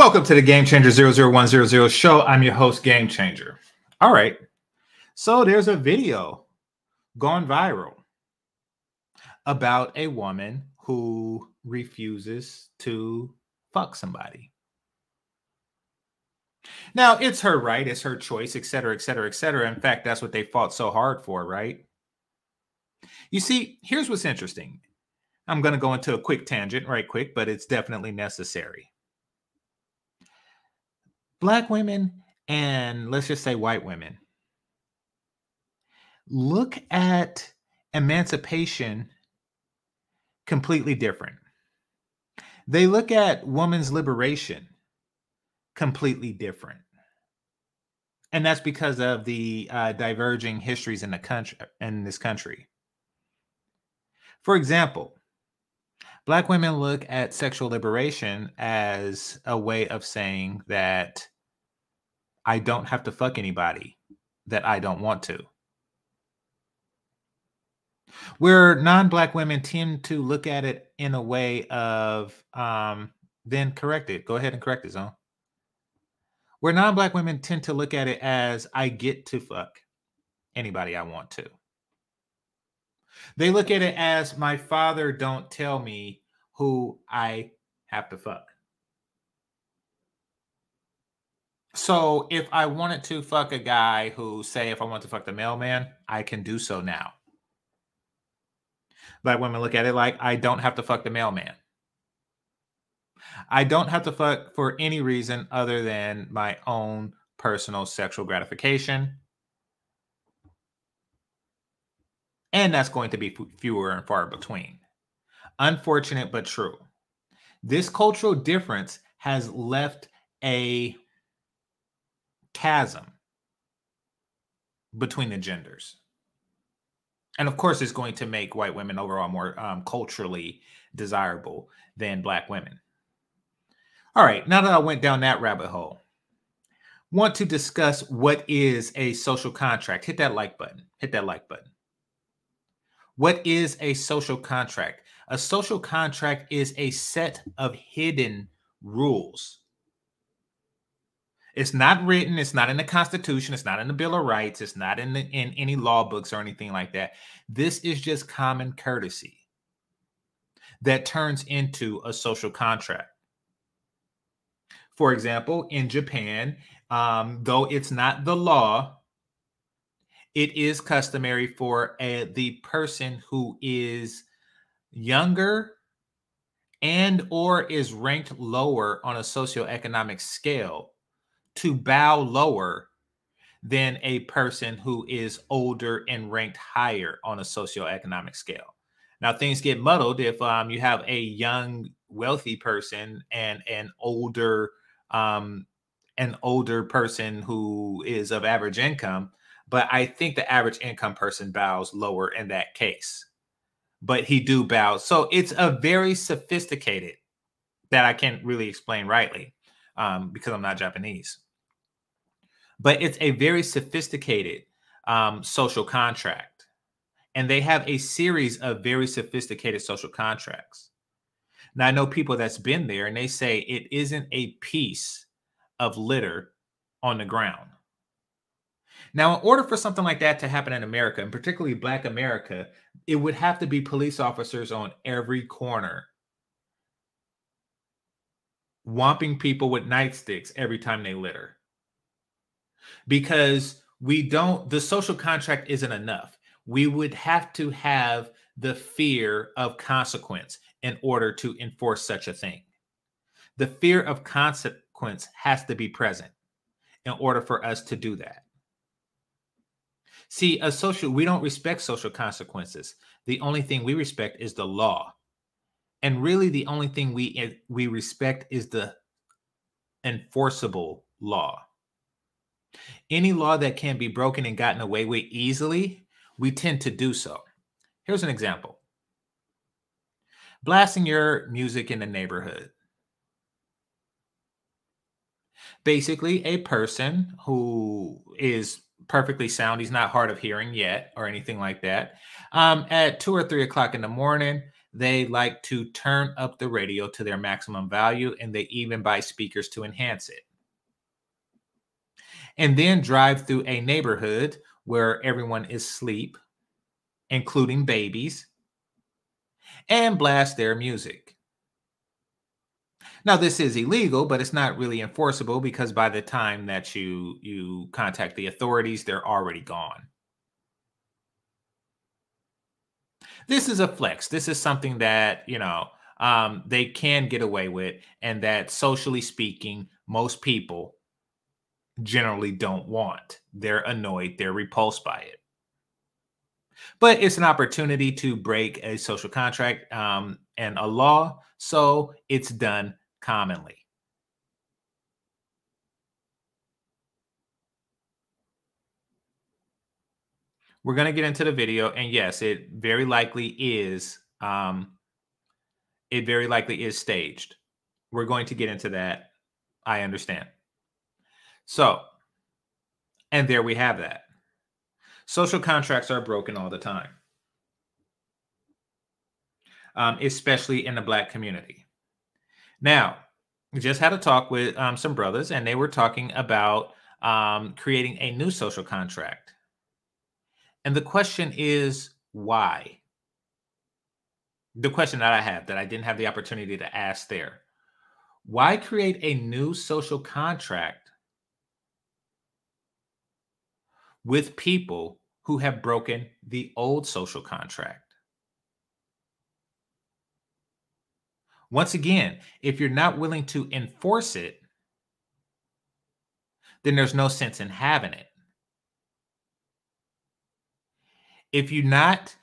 Welcome to the Game Changer 00100 show. I'm your host, Game Changer. All right. So there's a video gone viral about a woman who refuses to fuck somebody. Now, it's her right, it's her choice, et cetera, et cetera, et cetera. In fact, that's what they fought so hard for, right? You see, here's what's interesting. I'm going to go into a quick tangent right quick, but it's definitely necessary. Black women and let's just say white women look at emancipation completely different. They look at women's liberation completely different. And that's because of the uh, diverging histories in the country in this country. For example, black women look at sexual liberation as a way of saying that I don't have to fuck anybody that I don't want to. Where non-black women tend to look at it in a way of um, then correct it. Go ahead and correct it, zone. Where non-black women tend to look at it as I get to fuck anybody I want to. They look at it as my father don't tell me who I have to fuck. So if I wanted to fuck a guy who say if I want to fuck the mailman, I can do so now. Black women look at it like I don't have to fuck the mailman. I don't have to fuck for any reason other than my own personal sexual gratification. And that's going to be fewer and far between. Unfortunate but true. This cultural difference has left a chasm between the genders. And of course, it's going to make white women overall more um, culturally desirable than black women. All right, now that I went down that rabbit hole, want to discuss what is a social contract. Hit that like button. Hit that like button. What is a social contract? A social contract is a set of hidden rules it's not written. It's not in the Constitution. It's not in the Bill of Rights. It's not in the, in any law books or anything like that. This is just common courtesy that turns into a social contract. For example, in Japan, um, though it's not the law, it is customary for a, the person who is younger and or is ranked lower on a socioeconomic scale to bow lower than a person who is older and ranked higher on a socioeconomic scale. Now things get muddled if um, you have a young wealthy person and an older um, an older person who is of average income, but I think the average income person bows lower in that case. But he do bow. So it's a very sophisticated that I can't really explain rightly um, because I'm not Japanese. But it's a very sophisticated um, social contract. And they have a series of very sophisticated social contracts. Now, I know people that's been there and they say it isn't a piece of litter on the ground. Now, in order for something like that to happen in America, and particularly Black America, it would have to be police officers on every corner whomping people with nightsticks every time they litter. Because we don't, the social contract isn't enough. We would have to have the fear of consequence in order to enforce such a thing. The fear of consequence has to be present in order for us to do that. See, a social, we don't respect social consequences. The only thing we respect is the law. And really the only thing we eh, we respect is the enforceable law. Any law that can be broken and gotten away with easily, we tend to do so. Here's an example blasting your music in the neighborhood. Basically, a person who is perfectly sound, he's not hard of hearing yet or anything like that. Um, at two or three o'clock in the morning, they like to turn up the radio to their maximum value and they even buy speakers to enhance it. And then drive through a neighborhood where everyone is asleep, including babies, and blast their music. Now this is illegal, but it's not really enforceable because by the time that you you contact the authorities, they're already gone. This is a flex. This is something that, you know, um, they can get away with and that socially speaking, most people generally don't want. They're annoyed, they're repulsed by it. But it's an opportunity to break a social contract um, and a law, so it's done commonly. We're going to get into the video, and yes, it very likely is. Um, it very likely is staged. We're going to get into that. I understand. So, and there we have that. Social contracts are broken all the time, um, especially in the Black community. Now, we just had a talk with um, some brothers, and they were talking about um, creating a new social contract. And the question is, why? The question that I have that I didn't have the opportunity to ask there. Why create a new social contract with people who have broken the old social contract? Once again, if you're not willing to enforce it, then there's no sense in having it. If you're not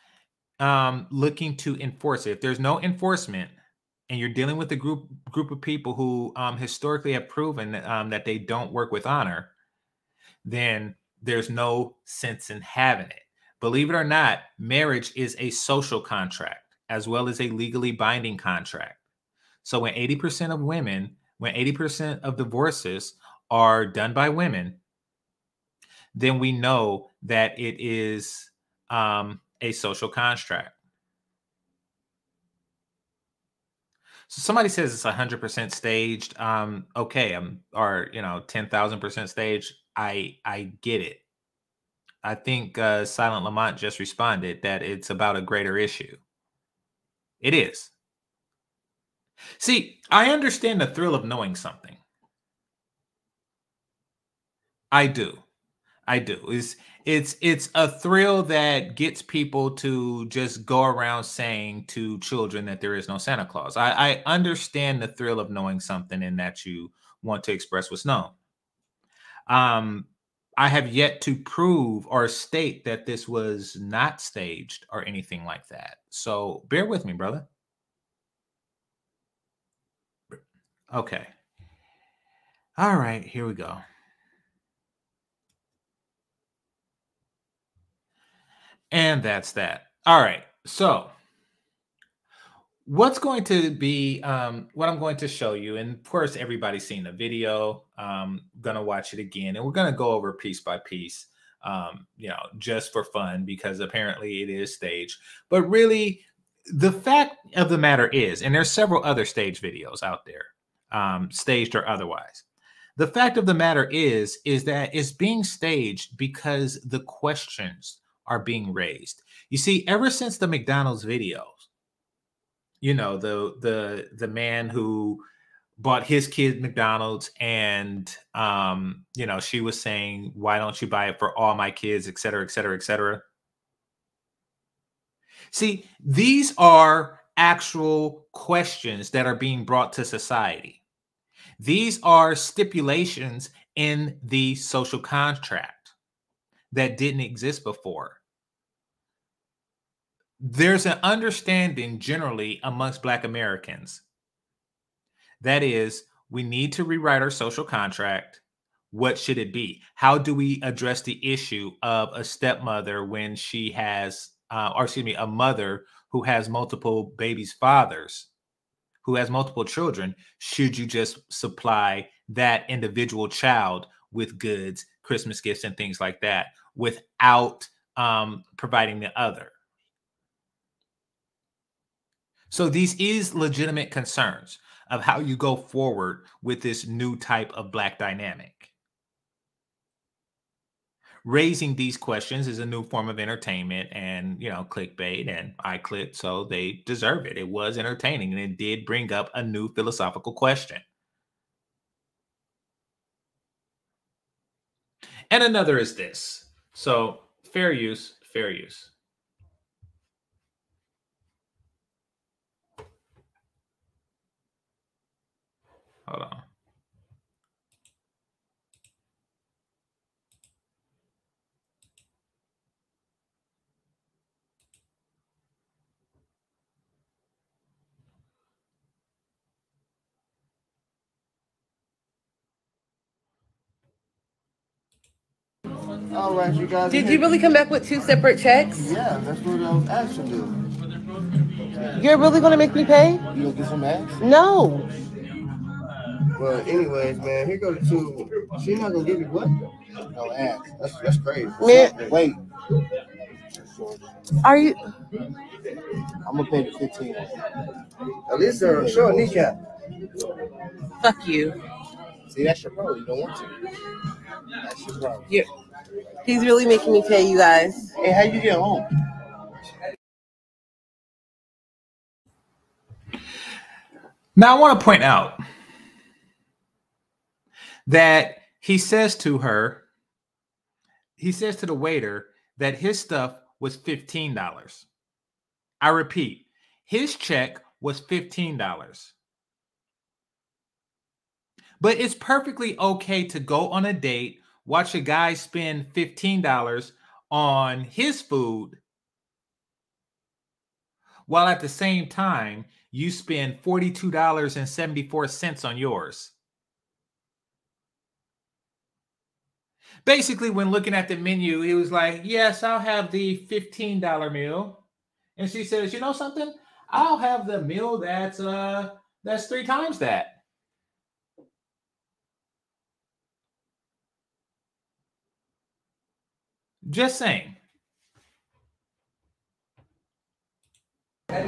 um, looking to enforce it, if there's no enforcement, and you're dealing with a group group of people who um, historically have proven um, that they don't work with honor, then there's no sense in having it. Believe it or not, marriage is a social contract as well as a legally binding contract. So when 80% of women, when 80% of divorces are done by women, then we know that it is um, a social construct. So somebody says it's 100% staged. Um, okay, um, or you know, 10,000% staged. I I get it. I think uh, Silent Lamont just responded that it's about a greater issue. It is. See, I understand the thrill of knowing something. I do. I do. It's it's it's a thrill that gets people to just go around saying to children that there is no Santa Claus. I, I understand the thrill of knowing something and that you want to express what's known. Um, I have yet to prove or state that this was not staged or anything like that. So bear with me, brother. Okay. All right, here we go. And that's that. All right. So, what's going to be um, what I'm going to show you, and of course, everybody's seen the video. Um, gonna watch it again, and we're gonna go over piece by piece. Um, you know, just for fun because apparently it is staged. But really, the fact of the matter is, and there's several other stage videos out there um, staged or otherwise. The fact of the matter is, is that it's being staged because the questions are being raised. You see, ever since the McDonald's videos, you know, the the the man who bought his kid McDonald's and um, you know, she was saying, why don't you buy it for all my kids, et cetera, et cetera, et cetera. See, these are actual questions that are being brought to society. These are stipulations in the social contract that didn't exist before. There's an understanding generally amongst Black Americans that is, we need to rewrite our social contract. What should it be? How do we address the issue of a stepmother when she has, uh, or excuse me, a mother who has multiple babies' fathers? who has multiple children, should you just supply that individual child with goods, Christmas gifts, and things like that without um, providing the other? So these is legitimate concerns of how you go forward with this new type of black dynamic. Raising these questions is a new form of entertainment and, you know, clickbait and I clicked, so they deserve it. It was entertaining and it did bring up a new philosophical question. And another is this. So fair use, fair use. Hold on. All right, you guys. Did you really come back with two separate checks? Yeah, that's what I was asked to do. You're really gonna make me pay? You gonna get some ass? No. Well, anyways, man, here go the two. She not gonna give you what? No ass. That's that's crazy. Man. Wait, Are you? I'm gonna pay the fifteen. At least uh, show a kneecap. Fuck you. See, that's your problem. You don't want to. That's your problem. You're, he's really making me pay you guys. Hey, how do you get home? Now, I want to point out that he says to her, he says to the waiter that his stuff was $15. I repeat, his check was $15. But it's perfectly okay to go on a date, watch a guy spend $15 on his food, while at the same time you spend $42.74 on yours. Basically, when looking at the menu, he was like, Yes, I'll have the $15 meal. And she says, You know something? I'll have the meal that's uh that's three times that. Just saying.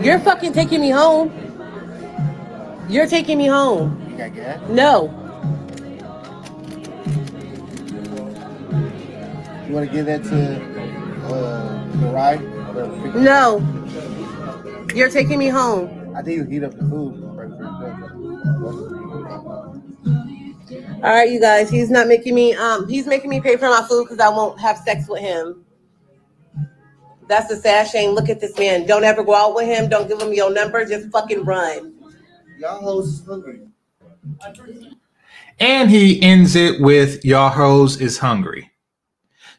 You're fucking taking me home. You're taking me home. You got gas? No. You want to give that to uh, the ride? Or the pick- No. You're taking me home. I think you heat up the food. All right, you guys. He's not making me. Um, he's making me pay for my food because I won't have sex with him. That's a sad shame. Look at this man. Don't ever go out with him. Don't give him your number. Just fucking run. Y'all hoes is hungry. And he ends it with Y'all hoes is hungry.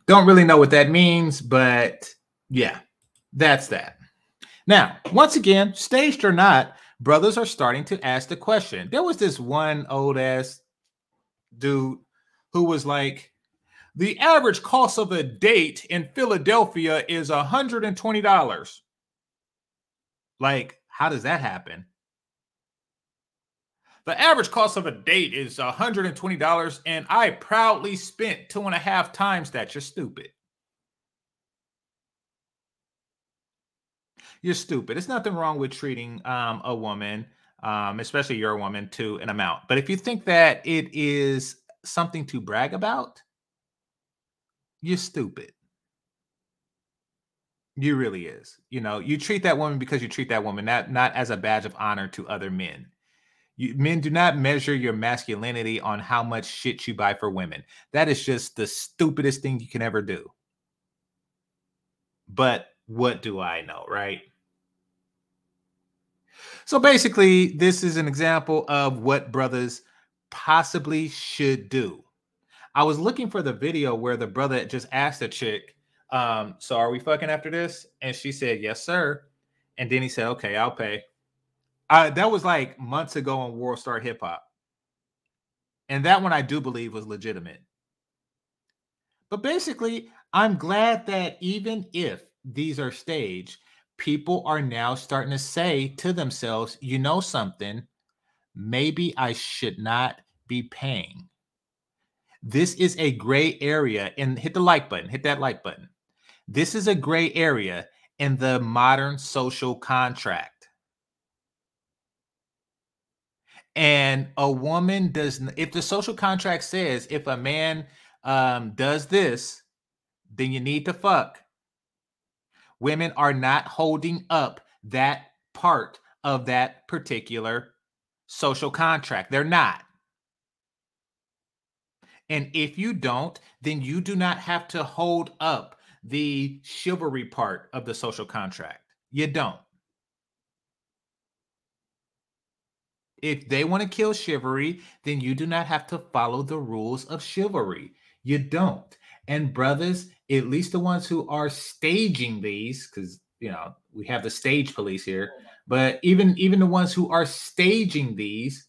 Don't really know what that means, but yeah, that's that. Now, once again, staged or not, brothers are starting to ask the question. There was this one old ass dude who was like, the average cost of a date in Philadelphia is $120. Like, how does that happen? The average cost of a date is $120, and I proudly spent two and a half times that. You're stupid. You're stupid. It's nothing wrong with treating um, a woman, um, especially your woman, to an amount. But if you think that it is something to brag about, you're stupid. You really is. You know, you treat that woman because you treat that woman, not not as a badge of honor to other men. You, men do not measure your masculinity on how much shit you buy for women. That is just the stupidest thing you can ever do. But what do I know, right? So basically, this is an example of what brothers possibly should do. I was looking for the video where the brother just asked the chick, um, so are we fucking after this? And she said, Yes, sir. And then he said, Okay, I'll pay. That was like months ago on World Star Hip Hop. And that one I do believe was legitimate. But basically, I'm glad that even if these are staged, people are now starting to say to themselves, you know something, maybe I should not be paying. This is a gray area, and hit the like button, hit that like button. This is a gray area in the modern social contract. And a woman does, if the social contract says if a man um, does this, then you need to fuck. Women are not holding up that part of that particular social contract. They're not. And if you don't, then you do not have to hold up the chivalry part of the social contract. You don't. If they want to kill chivalry, then you do not have to follow the rules of chivalry. You don't. And brothers, at least the ones who are staging these, because you know we have the stage police here, but even even the ones who are staging these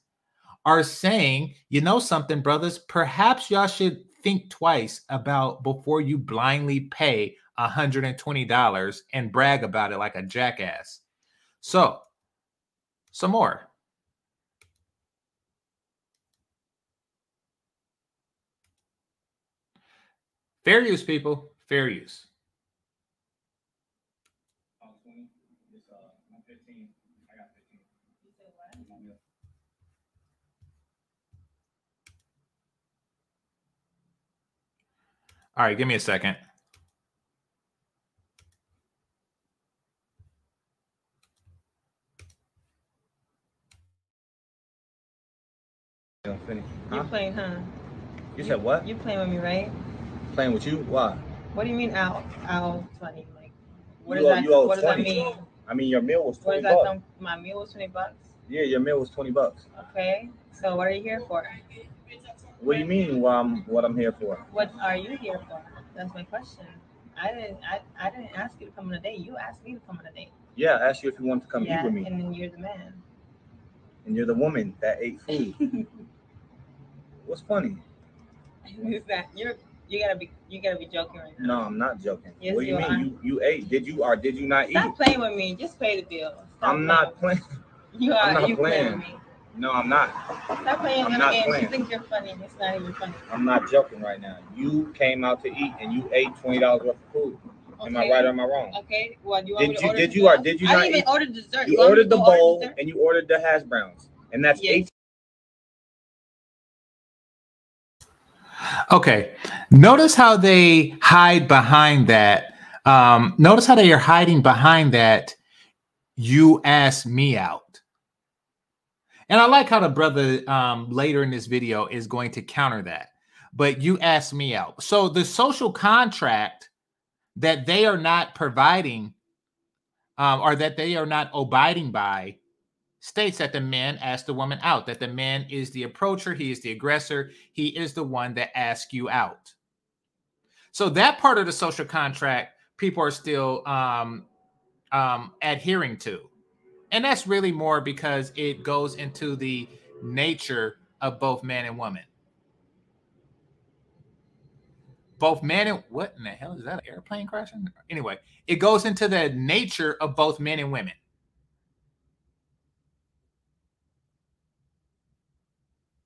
are saying, you know something, brothers, perhaps y'all should think twice about before you blindly pay $120 and brag about it like a jackass. So, some more. Fair use, people. Fair use. All right, give me a second. You're playing, huh? You said what? You're playing with me, right? Playing with you? Why? What do you mean out out twenty? Like what You does owe- that you owe what does that mean? I mean, your meal was twenty does that bucks. come my meal was twenty bucks? Yeah, your meal was twenty bucks. Okay. So what are you here for? What do you mean? What I'm what I'm here for? What are you here for? That's my question. I didn't I, I didn't ask you to come on a date. You asked me to come on a date. Yeah, I asked you if you wanted to come yeah, eat with me, and then you're the man. and you're the woman that ate food. What's funny? Is that you're you gotta be you gotta be joking right now. No, I'm not joking. Yes, what do you, you mean? are. You you ate? Did you or did you not eat? Stop playing with me. Just pay the bill. Stop I'm not playing. playing. You I'm are not you playing with me. No, I'm not. Stop playing I'm with not games. You playing. think you're funny. It's not even funny. I'm not joking right now. You came out to eat and you ate twenty dollars worth of food. Am I right or am I wrong? Okay. Do you Did you- did you or did you I not didn't even eat- order dessert. You me ordered the go order bowl and you ordered the hash browns, and that's Yes. eight. Okay. Notice how they hide behind that. Um, notice how they are hiding behind that. You asked me out. And I like how the brother um, later in this video is going to counter that. But you asked me out. So the social contract that they are not providing um, or that they are not abiding by states that the man asked the woman out, that the man is the approacher, he is the aggressor, he is the one that asks you out. So that part of the social contract, people are still um, um, adhering to. And that's really more because it goes into the nature of both man and woman. Both man and what in the hell is that? An airplane crashing? Anyway, it goes into the nature of both men and women.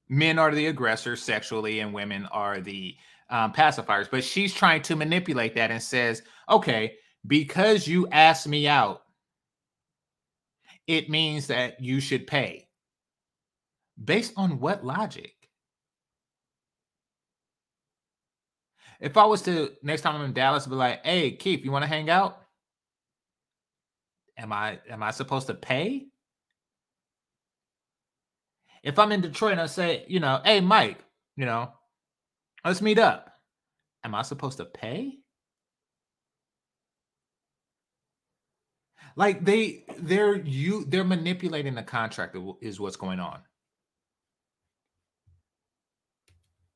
Men are the aggressors sexually and women are the um, pacifiers. But she's trying to manipulate that and says okay because you asked me out it means that you should pay. Based on what logic? If i was to next time i'm in dallas be like hey keith you want to hang out? Am i am i supposed to pay if I'm in Detroit and I say, you know, hey Mike, you know, let's meet up. Am I supposed to pay? Like they they're you they're manipulating the contract is what's going on.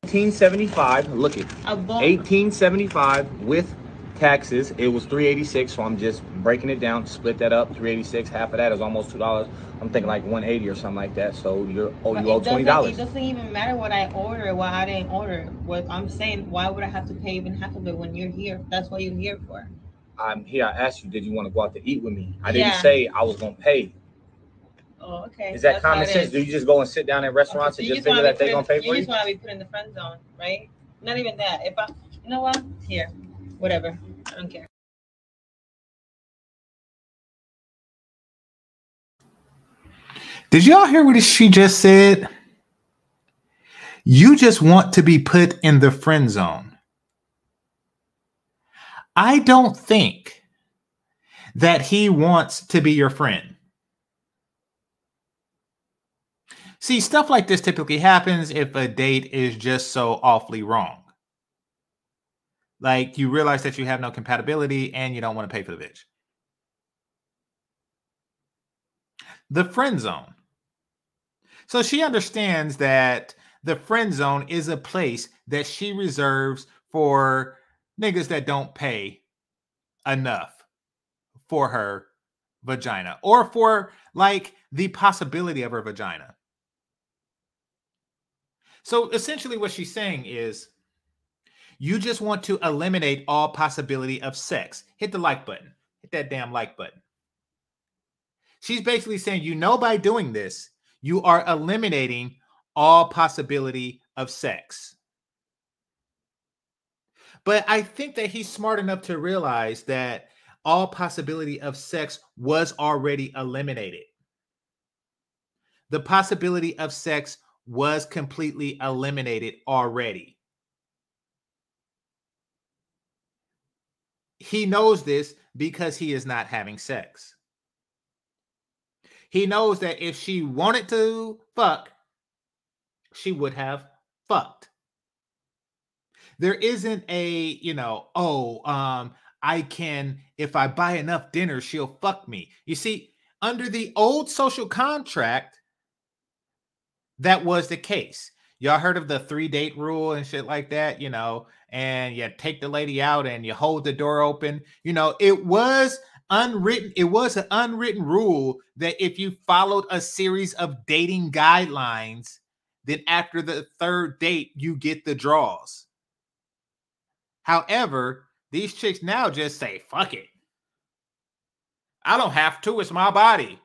1875. Look at 1875 with taxes. It was 386. So I'm just breaking it down. Split that up. 386. Half of that is almost two dollars. I'm thinking like 180 or something like that. So you're oh But you owe twenty doesn't, it doesn't even matter what I order, what I didn't order. What I'm saying, why would I have to pay even half of it when you're here? That's what you're here for. I'm here. I asked you, did you want to go out to eat with me? I didn't Yeah. say I was gonna pay. Oh, okay. Is that That's common sense? is. Do you just go and sit down at restaurants Okay, and so just you figure that they're gonna pay in- for You you? just want to be put in the friend zone, right? Not even that. If I, you know what? Here, whatever. I don't care. Did y'all hear what she just said? You just want to be put in the friend zone. I don't think that he wants to be your friend. See, stuff like this typically happens if a date is just so awfully wrong. Like you realize that you have no compatibility and you don't want to pay for the bitch. The friend zone. So she understands that the friend zone is a place that she reserves for niggas that don't pay enough for her vagina or for like the possibility of her vagina. So essentially, what she's saying is you just want to eliminate all possibility of sex. Hit the like button, hit that damn like button. She's basically saying, you know, by doing this, you are eliminating all possibility of sex. But I think that he's smart enough to realize that all possibility of sex was already eliminated. The possibility of sex was completely eliminated already. He knows this because he is not having sex. He knows that if she wanted to fuck, she would have fucked. There isn't a, you know, oh, um, I can, if I buy enough dinner, she'll fuck me. You see, under the old social contract, that was the case. Y'all heard of the three date rule and shit like that, you know, and you take the lady out and you hold the door open. You know, it was unwritten, it was an unwritten rule that if you followed a series of dating guidelines, then after the third date, you get the draws. However, these chicks now just say, fuck it. I don't have to. It's my body.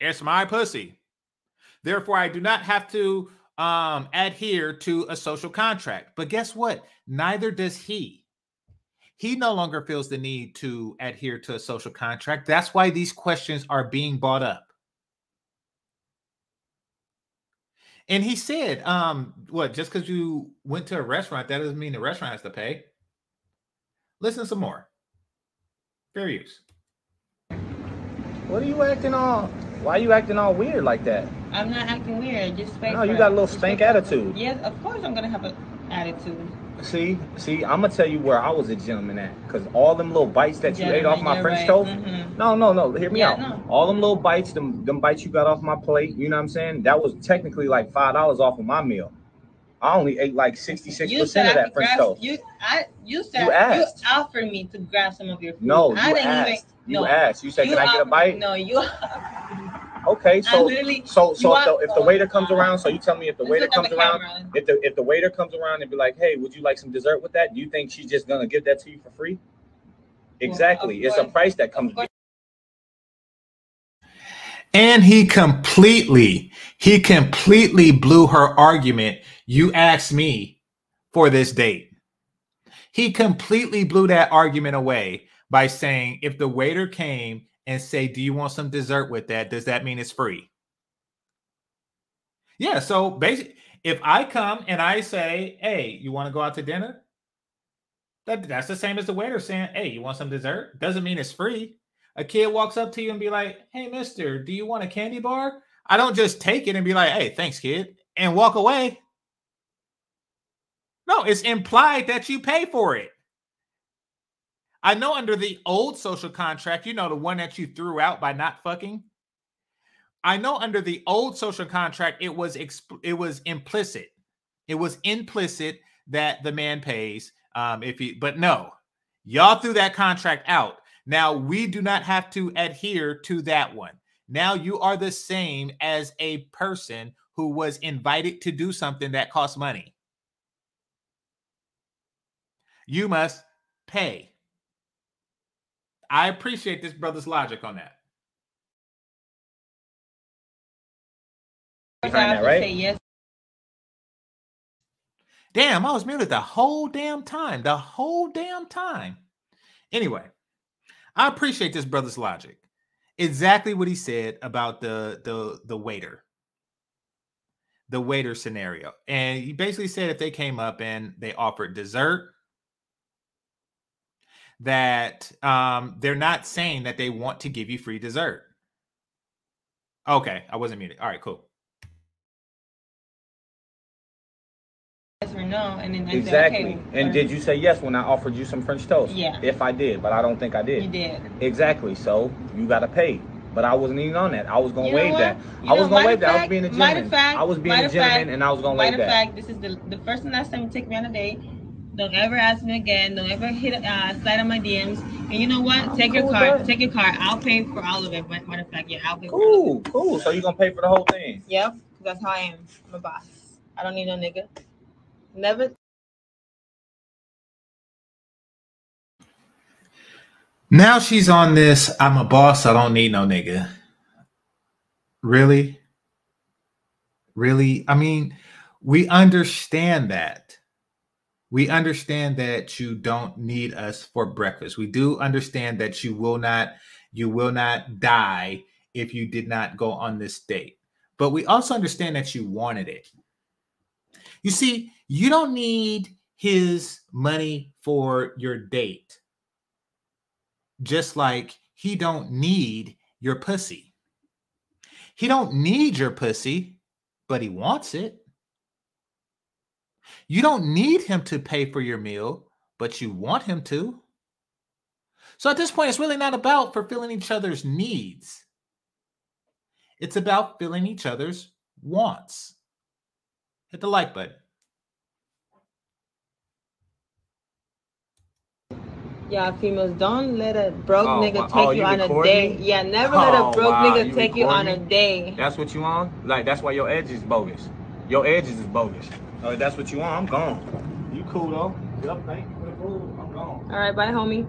It's my pussy. Therefore, I do not have to um, adhere to a social contract. But guess what? Neither does he. He no longer feels the need to adhere to a social contract. That's why these questions are being brought up. And he said, um, what, just because you went to a restaurant, that doesn't mean the restaurant has to pay. Listen some more. Fair use. What are you acting all? Why are you acting all weird like that? I'm not acting weird. Just respect. No, you got a little stank attitude. Yes, of course I'm gonna have an attitude. See, see, I'm gonna tell you where I was a gentleman at, cause all them little bites that you ate off my French you're toast. right. Mhm. No, no, no. Hear me Yeah, out. no. All them little bites, them them bites you got off my plate. You know what I'm saying? That was technically like five dollars off of my meal. I only ate like sixty six percent of that French grab. toast. You, I, you said You you, offered me to grab some of your food. No, I you didn't asked. even. You asked. You said, "Can I get a bite?" No, you. Okay, so literally. so so if the, if the waiter comes around, so you tell me if the waiter comes the around, if the if the waiter comes around and be like, "Hey, would you like some dessert with that?" Do you think she's just gonna give that to you for free? Exactly. It's a price that comes. And he completely, he completely blew her argument. You asked me for this date. He completely blew that argument away by saying, if the waiter came and say, "Do you want some dessert with that?" Does that mean it's free? Yeah. So basically, if I come and I say, "Hey, you want to go out to dinner?" That, that's the same as the waiter saying, "Hey, you want some dessert?" Doesn't mean it's free. A kid walks up to you and be like, "Hey, mister, do you want a candy bar?" I don't just take it and be like, "Hey, thanks, kid," and walk away. No, it's implied that you pay for it. I know under the old social contract, you know, the one that you threw out by not fucking. I know under the old social contract, it was exp- it was implicit. It was implicit that the man pays um, if he, but no, y'all threw that contract out. Now we do not have to adhere to that one. Now you are the same as a person who was invited to do something that costs money. You must pay. I appreciate this brother's logic on that. Behind that, right? yes. Damn, I was muted the whole damn time. The whole damn time. Anyway, I appreciate this brother's logic. exactly what he said about the the the waiter the waiter scenario and he basically said if they came up and they offered dessert that um they're not saying that they want to give you free dessert okay i wasn't muted all right cool yes or no, and then I Exactly. said, okay, and or- did you say yes when I offered you some French toast? Yeah. If I did, but I don't think I did. You did. Exactly. So you gotta pay. But I wasn't even on that. I was gonna You know waive what? that. You I was gonna matter waive of that. I was being a gentleman. fact- I was being a gentleman, fact- and I was gonna waive Matter that. of fact, this is the the first and last time you take me on a date. Don't ever ask me again. Don't ever hit uh, slide on my DMs. And you know what? I'm Take your cool with card. that. Take your card. I'll pay for all of it. But matter of fact, yeah, I'll pay for all of it. Cool, cool. So you gonna pay for the whole thing? Yep, 'cause that's how I am. I'm a boss. I don't need no nigga. Never. Now she's on this. I'm a boss. I don't need no nigga. Really? Really? I mean, we understand that. We understand that you don't need us for breakfast. We do understand that you will not you will not die if you did not go on this date. But we also understand that you wanted it. You see, you don't need his money for your date just like he don't need your pussy. He don't need your pussy, but he wants it. You don't need him to pay for your meal, but you want him to. So at this point, it's really not about fulfilling each other's needs. It's about filling each other's wants. Hit the like button. Yeah, females, don't let a broke Oh, nigga wow. take Oh, you you on a recording date. Yeah, never let a Oh, broke wow, nigga you take you on a recording date. That's what you on? Like that's why your edge is bogus. Your edges is bogus. Oh, that's what you want, I'm gone. You cool though? Yep, thank you for the food. I'm gone. All right, bye, homie.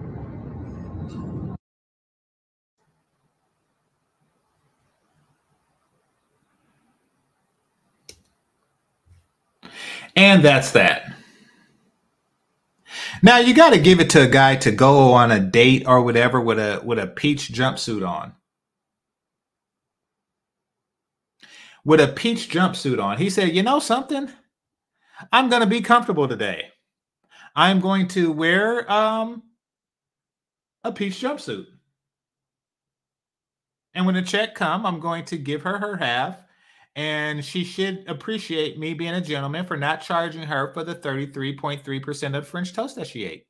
And that's that. Now you got to give it to a guy to go on a date or whatever with a with a peach jumpsuit on. With a peach jumpsuit on. He said, "You know something? I'm going to be comfortable today. I'm going to wear um a peach jumpsuit. And when the check come, I'm going to give her her half and she should appreciate me being a gentleman for not charging her for the 33.3% of French toast that she ate.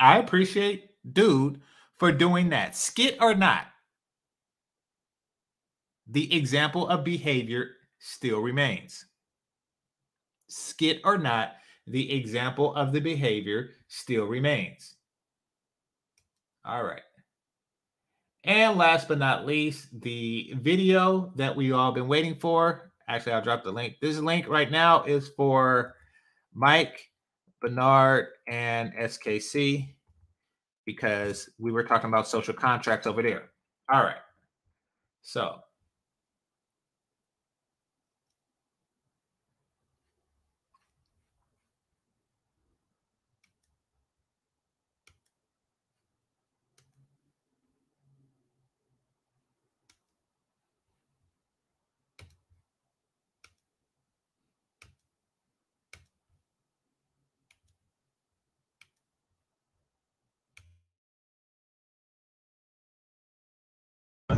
I appreciate dude for doing that, skit or not. The example of behavior still remains. Skit or not, the example of the behavior still remains. All right. And last but not least, the video that we all been waiting for. Actually, I'll drop the link. This link right now is for Mike, Bernard, and SKC because we were talking about social contracts over there. All right. So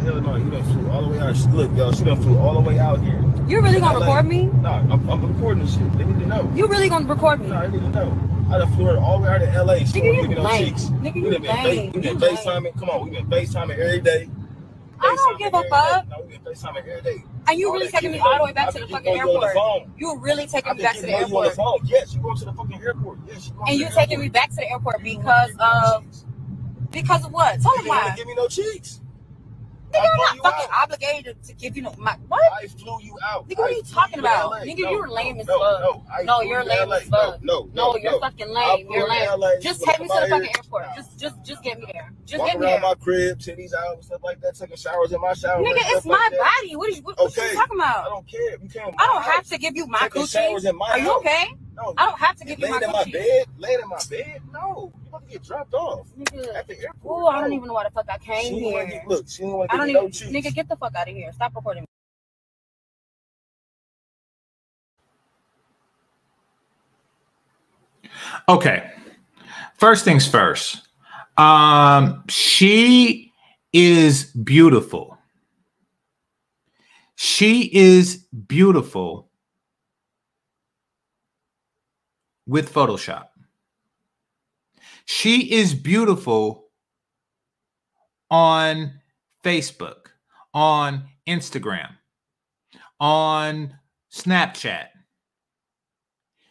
Hell no, you done flew all the way out. Look, yo, she done flew all the way out here. You really gonna LA. record me? No, I'm, I'm recording this shit. They need to know. You really gonna record me? No, they need to know. I done flew her all the way out to LA. She Nigga, you give me no cheeks. Nigga, We you been, lame. we been FaceTiming. Come on, we been FaceTiming every day. I don't give a fuck. No, we been FaceTiming every day. And you All really taking me all the way back to the fucking on the airport. You really taking me back to the keeping on the airport. phone. Yes, you going to the fucking airport. Yes, you And you taking me back to the airport because of because of what? Tell me didn't why. give me no cheeks. Nigga, I I'm flew not you fucking out. obligated to give you no my what? I flew you out. Nigga, what are you talking about? Nigga, No, you're lame no, as fuck. No, No, you're lame LA. as fuck. No, no, you're fucking lame. You're lame. LA. Just take me to the fucking airport. Just just just get me there. Just get me there. my crib, titties out, stuff like that, taking showers in my shower. Nigga, it's my body. What are you what, you talking about? I don't care. You can't. I don't have to give you my coochie. Are you okay? No. I don't have to give you my in my bed, laying in my bed. No, you're about to get dropped off Nigga. at the airport. Oh, I don't even know why the fuck I She came didn't wanna here. get, look, she didn't want I to don't give even, no cheeks. nigga, get the fuck out of here. Stop recording me. Okay. First things first. Um, she is beautiful. She is beautiful with Photoshop. She is beautiful on Facebook, on Instagram, on Snapchat.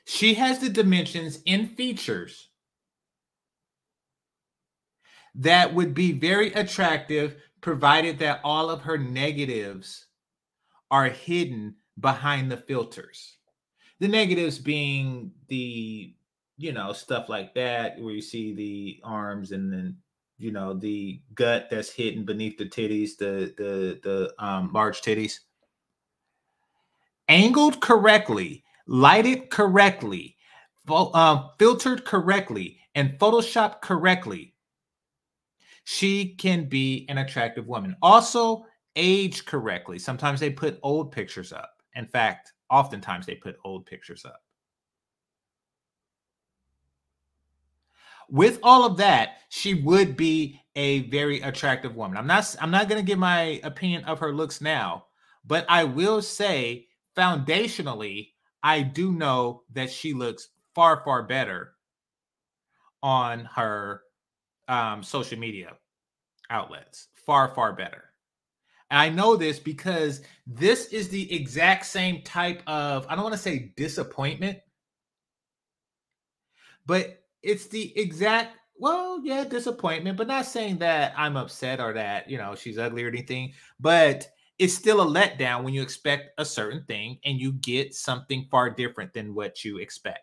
She has the dimensions in features that would be very attractive, provided that all of her negatives are hidden behind the filters. The negatives being the, you know, stuff like that, where you see the arms and then, you know, the gut that's hidden beneath the titties, the the the um, large titties. Angled correctly, lighted correctly, fo- uh, filtered correctly, and photoshopped correctly, she can be an attractive woman. Also, age correctly. Sometimes they put old pictures up. In fact, oftentimes they put old pictures up. With all of that, she would be a very attractive woman. I'm not I'm not going to give my opinion of her looks now, but I will say foundationally, I do know that she looks far far better on her um, social media outlets. Far far better. I know this because this is the exact same type of, I don't want to say disappointment, but it's the exact, well, yeah, disappointment, but not saying that I'm upset or that, you know, she's ugly or anything, but it's still a letdown when you expect a certain thing and you get something far different than what you expect.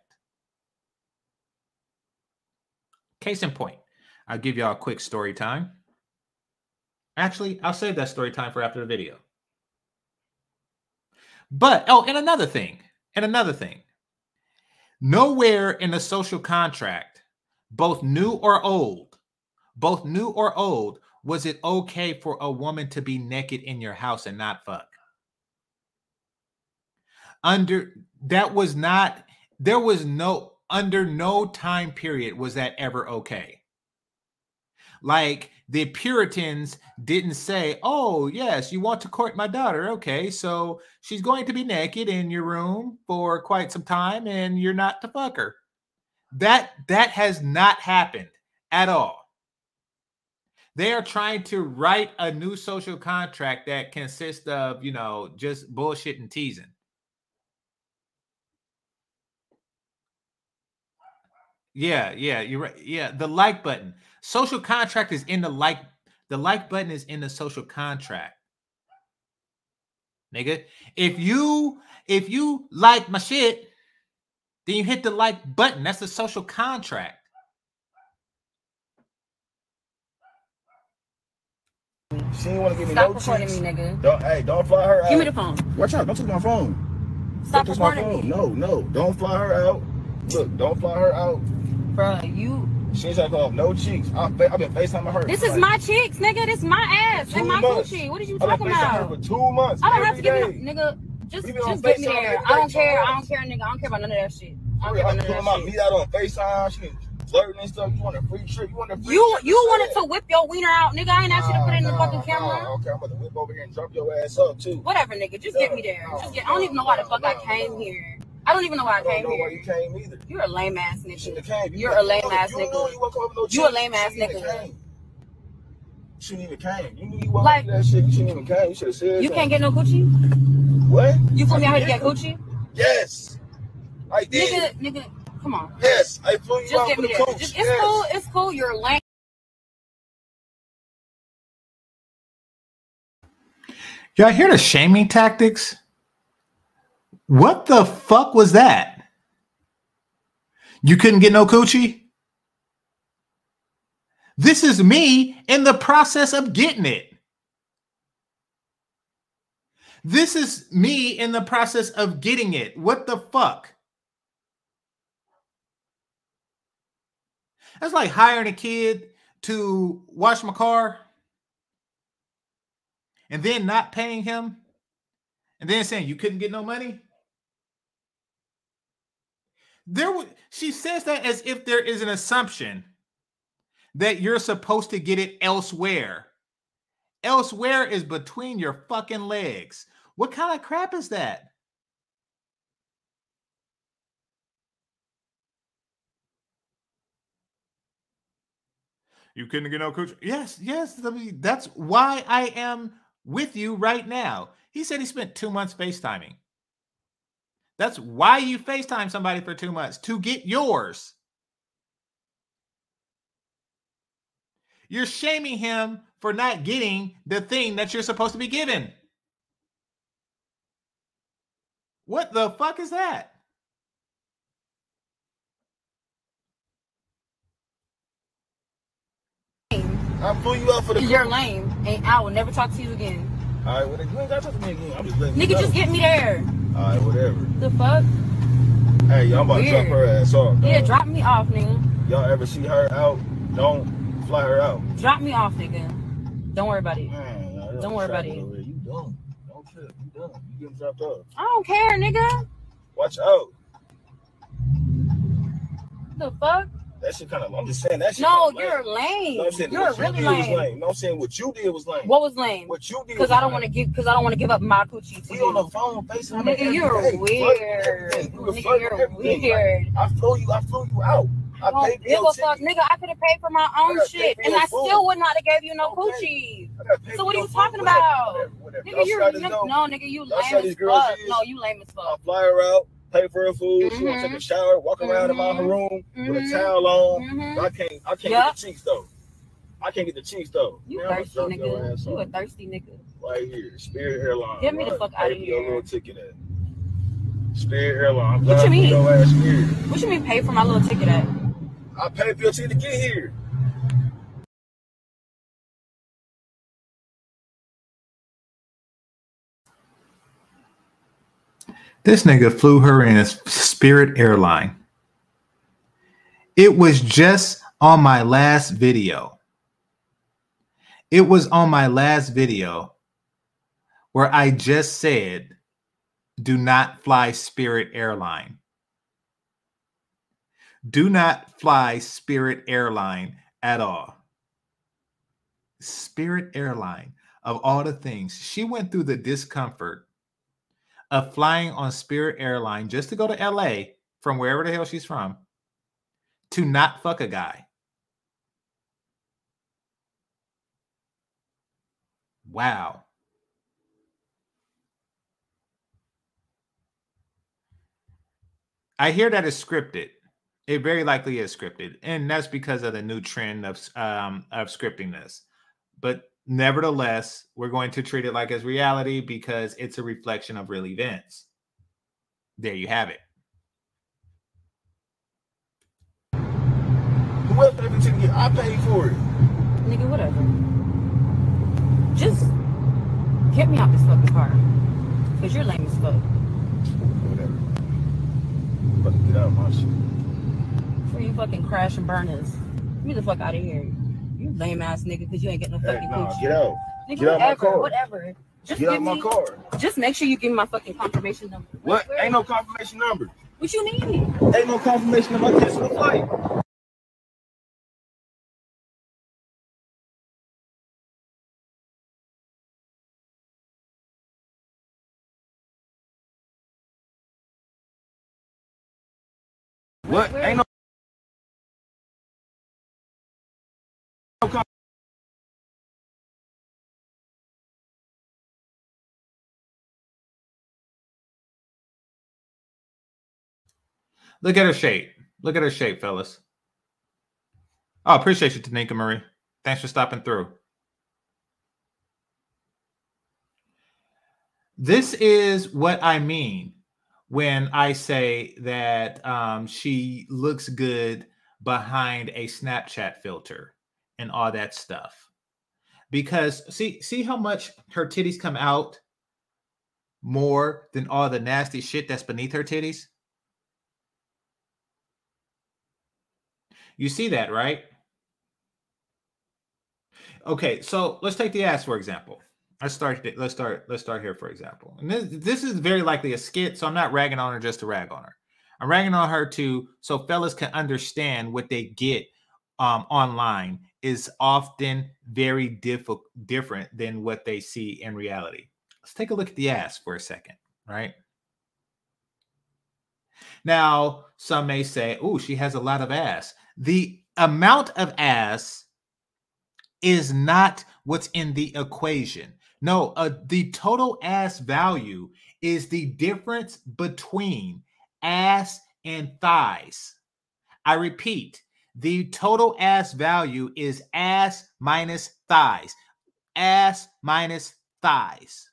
Case in point, I'll give y'all a quick story time. Actually, I'll save that story time for after the video. But oh, and another thing, and another thing. Nowhere in the social contract, both new or old, both new or old, was it okay for a woman to be naked in your house and not fuck. Under that was not there was no under no time period was that ever okay. Like the Puritans didn't say, "Oh, yes, you want to court my daughter. Okay, so she's going to be naked in your room for quite some time and you're not to fuck her." That that has not happened at all. They are trying to write a new social contract that consists of, you know, just bullshit and teasing. Yeah, yeah, you're right. Yeah, the like button. Social contract is in the like. The like button is in the social contract. Nigga, if you if you like my shit, then you hit the like button. That's the social contract. She didn't want to give me Stop no recording cheeks. me, nigga. Don't, hey, don't fly her out. Give me the phone. Watch out! Don't touch my phone. Stop Don't touch my recording phone. me. No, no, don't fly her out. Look, don't fly her out. Bruh, you. She ain't trying to call no cheeks. I, I've been FaceTiming her. This is like my cheeks, nigga. This my ass and my months. Gucci. What are you I've been talking FaceTiming her about? for two months. I don't have to give me, nigga. Just, We been on just get me there. I don't care. I don't care, nigga. I don't care about none of that shit. I don't I'm care about none pulling of my meat out on FaceTime. She flirting and stuff. You want a free trip? You want a free You, trip? you wanted to whip your wiener out, nigga. I ain't asked you to put it in the fucking camera. nah. Okay, I'm about to whip over here and drop your ass up too. Whatever, nigga. Just get me there. Just get. I don't even know why the fuck I came here. I don't even know why I I don't came know why you came either. You're a lame ass You shouldn't nigga. have came. You You're a lame ass nigga. You wasn't coming with no You a lame ass nigga. came. You shouldn't even came. You knew you wasn't Like- like, that shit. You shouldn't even came. You should have said You can't get no Gucci. What? You flew me out here to get Gucci, Yes. I did. nigga. Nigga, come on. Yes. I flew you Just out get for me the coach. Just, it's yes. cool. It's cool. You're lame. Y'all hear the shaming tactics? What the fuck was that? You couldn't get no coochie? This is me in the process of getting it. This is me in the process of getting it. What the fuck? That's like hiring a kid to wash my car and then not paying him and then saying you couldn't get no money. There would she says that as if there is an assumption that you're supposed to get it elsewhere. Elsewhere is between your fucking legs. What kind of crap is that? You couldn't get no coach. Yes, yes. That's why I am with you right now. He said he spent two months FaceTiming. That's why you FaceTime somebody for two months to get yours. You're shaming him for not getting the thing that you're supposed to be given. What the fuck is that? I flew you out for the. You're lame, and I will never talk to you again. All right, well, then you ain't got to talk to me again. I'm just letting you Nigga, know. just get me there. All right, whatever. The fuck? Hey, y'all about to drop her ass off. Yeah, drop me off, nigga. Y'all ever see her out? Don't fly her out. Drop me off, nigga. Don't worry about it. Man, Don't worry about it. You dumb. Don't trip. You dumb. You getting dropped off. I don't care, nigga. Watch out. The fuck? That shit kind of. I'm just saying that shit. No, you're lame. lame. No, I'm saying You're what you really did lame. lame. No, I'm saying what you did was lame. What was lame? What you did? Because I don't want to give. Because I don't want to give up my coochie to We on the phone, FaceTime. Nigga, you're day. weird. Nigga, you're weird. I flew you. I flew you out. I don't paid give a fuck, nigga. I could have paid for my own shit, and I food. still would not have gave you no Okay. coochie. I So what are you talking about? whatever, whatever. Nigga, you're no, nigga, you lame as fuck. No, you lame as fuck. I fly her out, pay for her food. She want to take a shower, walk around in my Mhm. room with a Mhm. towel on. I can't. I can't Yup. get the cheeks though. I can't get the cheeks though. You Man, thirsty, nigga. You a thirsty nigga. right here, Spirit Airlines. Get me the right? fuck Pay outta for your little ticket at Spirit Airlines. What you mean? Here. What you mean pay for my little ticket at? I paid for your ticket to get here. This nigga flew her in a Spirit airline. It was just on my last video. It was on my last video where I just said, do not fly Spirit Airline. Do not fly Spirit Airline at all. Spirit Airline, of all the things, she went through the discomfort of flying on Spirit Airline just to go to LA from wherever the hell she's from to not fuck a guy. Wow. I hear that is scripted. It very likely is scripted, and that's because of the new trend of um, of scripting this. But nevertheless, we're going to treat it like as reality because it's a reflection of real events. There you have it. Who else paid for the ticket? I paid for it. Nigga, whatever. Just get me out this fucking car. Cause you're lame as fuck. Whatever. I'm about to get out of my shit. Before you fucking crash and burn us. Get me the fuck out of here. Lame ass nigga, cause you ain't getting no Hey, fucking nah, coochie. get out. Nigga, get out my whatever, car. whatever. Just Get out my me, car. just make sure you give me my fucking confirmation number. What? Where- Ain't no confirmation number. What you mean? Ain't no confirmation number. I cancel the flight. What? Where- Ain't no. Look at her shape. Look at her shape, fellas. Oh, appreciate you, Tanika Marie. Thanks for stopping through. This is what I mean when I say that um, she looks good behind a Snapchat filter and all that stuff. Because see, see how much her titties come out more than all the nasty shit that's beneath her titties. You see that, right? Okay, so let's take the ass for example. Let's start. Let's start. Let's start here for example. And this, this is very likely a skit, so I'm not ragging on her just to rag on her. I'm ragging on her to so fellas can understand what they get um, online is often very different than what they see in reality. Let's take a look at the ass for a second, right? Now, some may say, "Oh, she has a lot of ass." The amount of ass is not what's in the equation. No, uh, the total ass value is the difference between ass and thighs. I repeat, the total ass value is ass minus thighs. Ass minus thighs.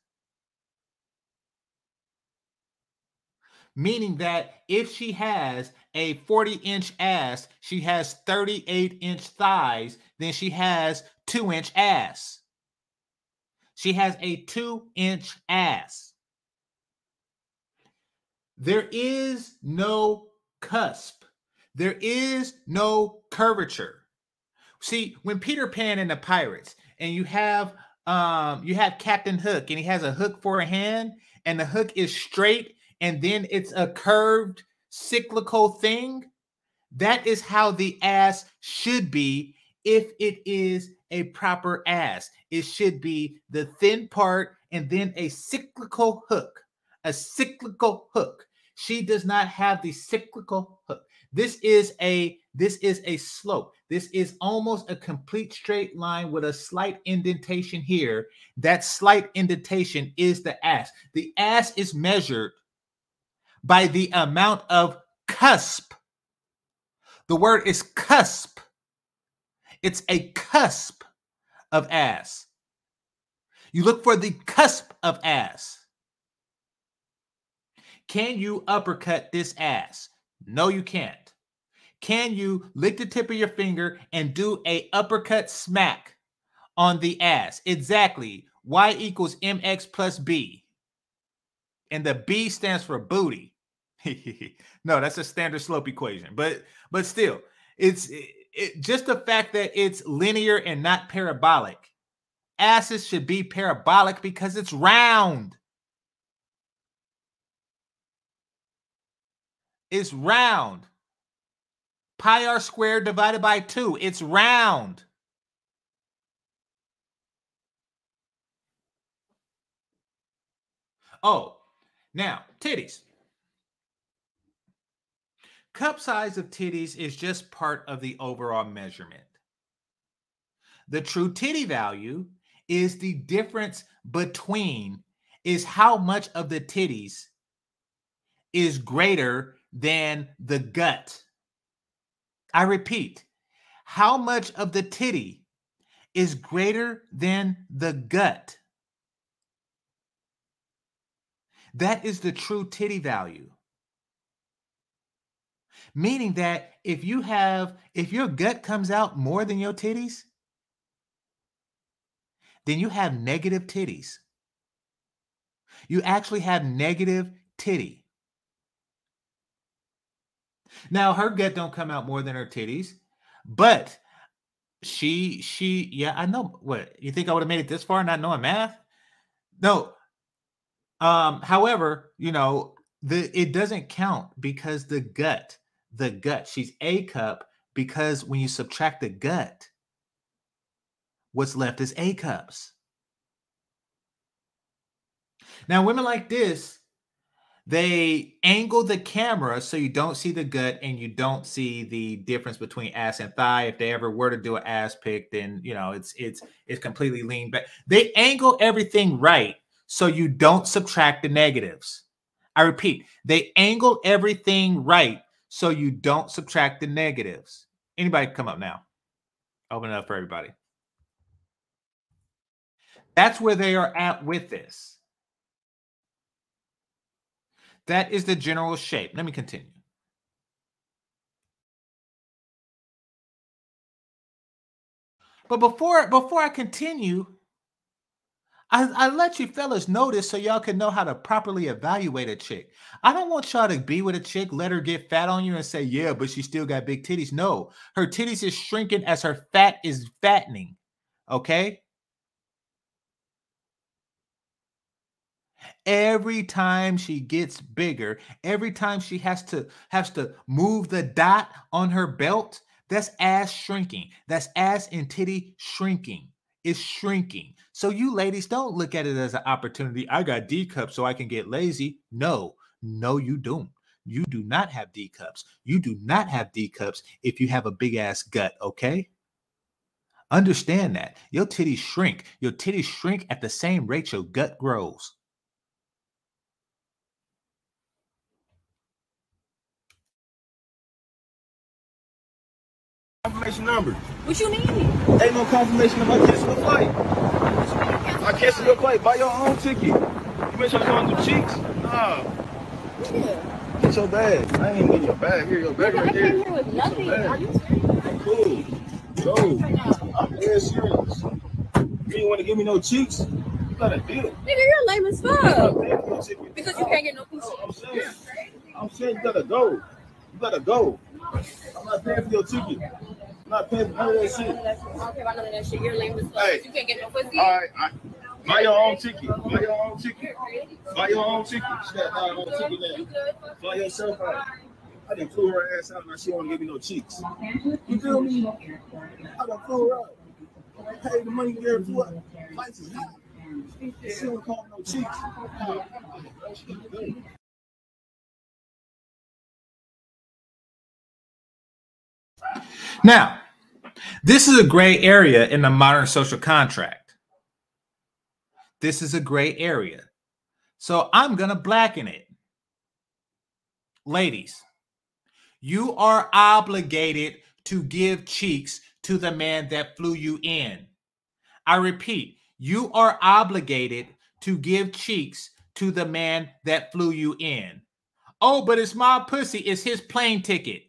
Meaning that if she has a 40 inch ass, she has 38 inch thighs, then she has two inch ass. She has a two inch ass. There is no cusp. There is no curvature. See, when Peter Pan and the Pirates, and you have um you have Captain Hook, and he has a hook for a hand, and the hook is straight, and then it's a curved cyclical thing. That is how the ass should be if it is a proper ass. It should be the thin part and then a cyclical hook. A cyclical hook. She does not have the cyclical hook. This is a this is a slope. This is almost a complete straight line with a slight indentation here. That slight indentation is the ass. The ass is measured by the amount of cusp. The word is cusp. It's a cusp of ass. You look for the cusp of ass. Can you uppercut this ass? No, you can't. Can you lick the tip of your finger and do a uppercut smack on the ass? Exactly. Y equals mx plus b. And the B stands for booty. no, that's a standard slope equation. But but still, it's it, it, just the fact that it's linear and not parabolic. Asses should be parabolic because it's round. It's round. Pi r squared divided by 2. It's round. Oh, now, titties. Cup size of titties is just part of the overall measurement. The true titty value is the difference between is how much of the titties is greater than the gut. I repeat, how much of the titty is greater than the gut? That is the true titty value. Meaning that if you have, if your gut comes out more than your titties, then you have negative titties. You actually have negative titty. Now her gut don't come out more than her titties, but she she yeah I know what you think I would have made it this far not knowing math. No. Um, however, you know the it doesn't count because the gut the gut. She's A cup because when you subtract the gut, what's left is A cups. Now, women like this, they angle the camera so you don't see the gut and you don't see the difference between ass and thigh. If they ever were to do an ass pic, then you know it's it's it's completely lean back. They angle everything right so you don't subtract the negatives. I repeat, they angle everything right so you don't subtract the negatives. Anybody come up now? Open it up for everybody. That's where they are at with this. That is the general shape. Let me continue. But before before I continue, I, I let you fellas know this so y'all can know how to properly evaluate a chick. I don't want y'all to be with a chick, let her get fat on you and say, yeah, but she still got big titties. No, her titties is shrinking as her fat is fattening. Okay. Every time she gets bigger, every time she has to has to move the dot on her belt, that's ass shrinking. That's ass and titty shrinking. It's shrinking. So you ladies don't look at it as an opportunity. I got D cups so I can get lazy. No, no, you don't. You do not have D cups. You do not have D cups if you have a big ass gut, okay? Understand that. Your titties shrink. Your titties shrink at the same rate your gut grows. Confirmation number. What you mean? Ain't no confirmation of my catching the flight. I catching your flight. Buy your own ticket. You make sure on the cheeks. Nah. Yeah. Get your bag. I ain't even getting your bag. Here, your bag I right came here with nothing. Are you serious? I'm cool. Go. I'm dead serious. You ain't want to give me no cheeks? You got a deal. Nigga, you're lame as fuck. paying for your ticket. Because you can't get no piece. I'm saying, I'm saying you gotta go. You gotta go. I'm not paying for your ticket. Not paying for none of that shit. I don't care about none of that shit. You're lame as fuck. Hey. You can't get no pussy. All right, I, buy your own ticket. Buy your own ticket. Buy your own ticket. She got buy her own ticket now. Fly yourself out. I didn't flew her ass out. Now she don't give me no cheeks. You feel me? I done flew her out. I paid the money get her flew. Lights is hot. She don't call no cheeks. Now, this is a gray area in the modern social contract. This is a gray area. So I'm going to blacken it. Ladies, you are obligated to give cheeks to the man that flew you in. I repeat, you are obligated to give cheeks to the man that flew you in. Oh, but it's my pussy, it's his plane ticket.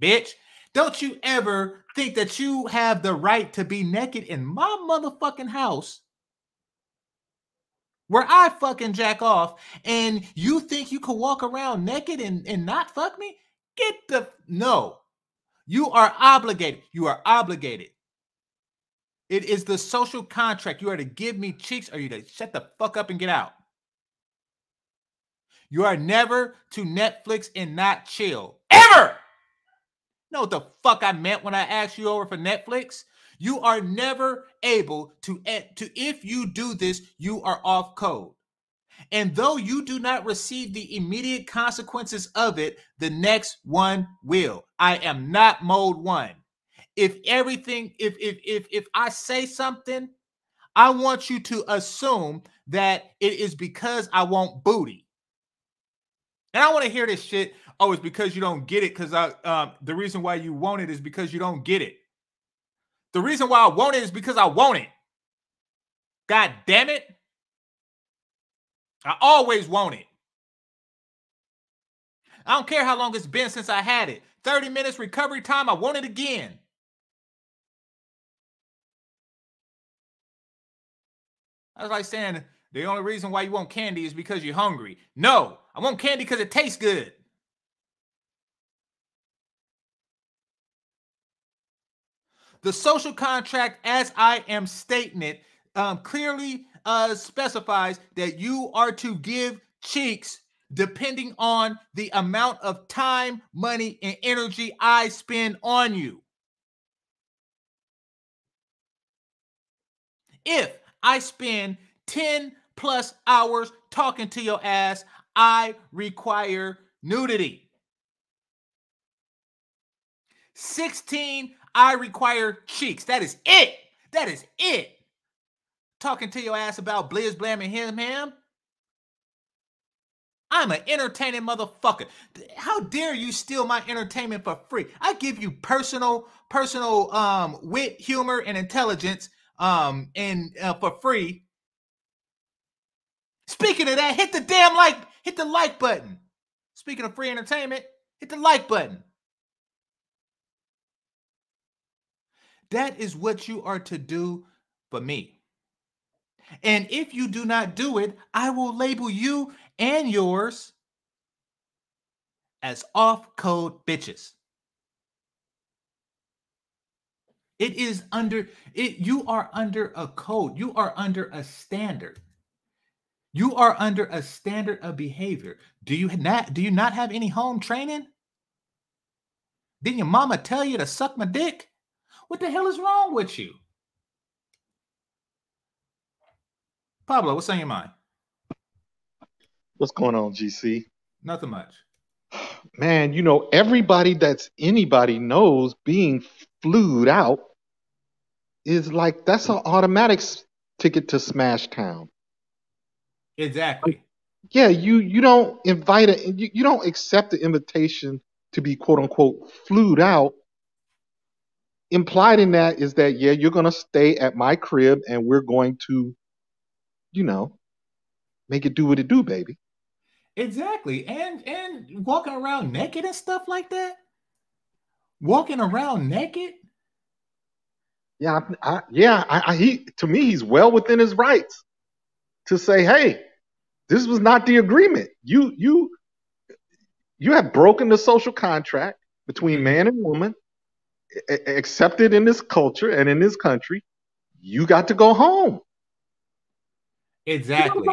Bitch, don't you ever think that you have the right to be naked in my motherfucking house where I fucking jack off and you think you can walk around naked and, and not fuck me? Get the no. You are obligated. You are obligated. It is the social contract. You are to give me cheeks or you to shut the fuck up and get out. You are never to Netflix and not chill. Know what the fuck I meant when I asked you over for Netflix? You are never able to to if you do this, you are off code. And though you do not receive the immediate consequences of it, the next one will. I am not mode 1. If everything if if if if I say something, I want you to assume that it is because I want booty. And I want to hear this shit. Oh, it's because you don't get it. Because I um the reason why you want it is because you don't get it. The reason why I want it is because I want it. God damn it. I always want it. I don't care how long it's been since I had it. 30 minutes recovery time, I want it again. That's like saying the only reason why you want candy is because you're hungry. No, I want candy because it tastes good. The social contract, as I am stating it, um, clearly uh, specifies that you are to give cheeks depending on the amount of time, money, and energy I spend on you. If I spend 10 plus hours talking to your ass, I require nudity. 16, I require cheeks. That is it. That is it. Talking to your ass about Blizz Blam and him ham. I'm an entertaining motherfucker. How dare you steal my entertainment for free? I give you personal, personal um wit, humor, and intelligence um and uh, for free. Speaking of that, hit the damn like, hit the like button. Speaking of free entertainment, hit the like button. That is what you are to do for me. And if you do not do it, I will label you and yours as off code bitches. It is under it you are under a code. You are under a standard. You are under a standard of behavior. Do you not do you not have any home training? Didn't your mama tell you to suck my dick? What the hell is wrong with you? Pablo, what's on your mind? What's going on, GC? Nothing much. Man, you know, everybody that's anybody knows being flued out is like that's an automatic ticket to Smash Town. Exactly. Yeah, you you don't invite a you, you don't accept the invitation to be quote unquote flued out. Implied in that is that yeah, you're gonna stay at my crib and we're going to, you know, make it do what it do, baby. Exactly. And and walking around naked and stuff like that. Walking around naked? Yeah, I, I, yeah, I, I, he to me he's well within his rights to say, hey, this was not the agreement. You you you have broken the social contract between mm-hmm. man and woman, accepted in this culture and in this country. You got to go home. Exactly.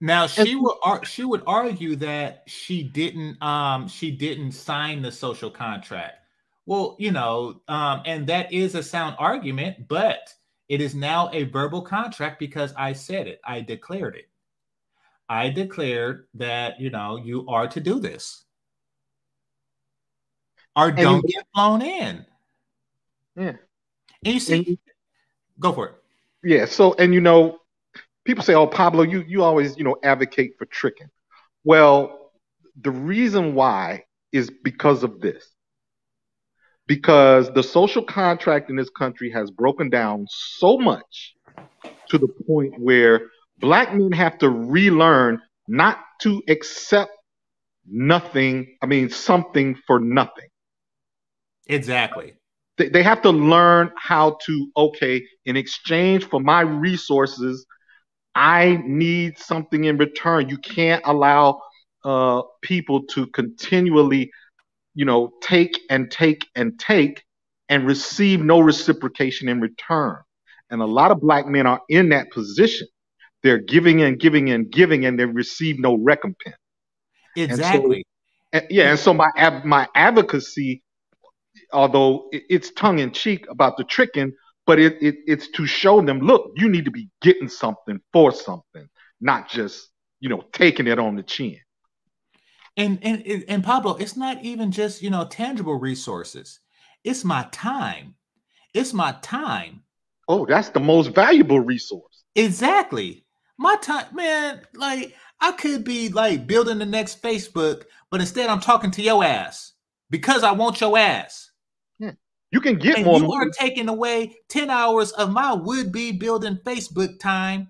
Now she would ar- she would argue that she didn't um she didn't sign the social contract. Well, you know, um, and that is a sound argument, but it is now a verbal contract because I said it. I declared it. I declared that you know you are to do this, or And don't you- get flown in. Yeah. And you see, And- go for it. Yeah. So, and you know, people say, "Oh, Pablo, you you always you know advocate for tricking." Well, the reason why is because of this. Because the social contract in this country has broken down so much to the point where black men have to relearn not to accept nothing, I mean, something for nothing. Exactly. They, they have to learn how to, okay, in exchange for my resources, I need something in return. You can't allow uh, people to continually, you know, take and take and take and receive no reciprocation in return. And a lot of black men are in that position. They're giving and giving and giving, and they receive no recompense. And so, Exactly. and- yeah, and so my my advocacy, although it's tongue in cheek about the tricking, but it, it it's to show them, look, you need to be getting something for something, not just you know taking it on the chin. And and and Pablo, it's not even just you know tangible resources. It's my time. It's my time. Oh, that's the most valuable resource. Exactly. My time, man. Like I could be like building the next Facebook, but instead I'm talking to your ass because I want your ass. You can get And more you money. are taking away 10 hours of my would-be building Facebook time.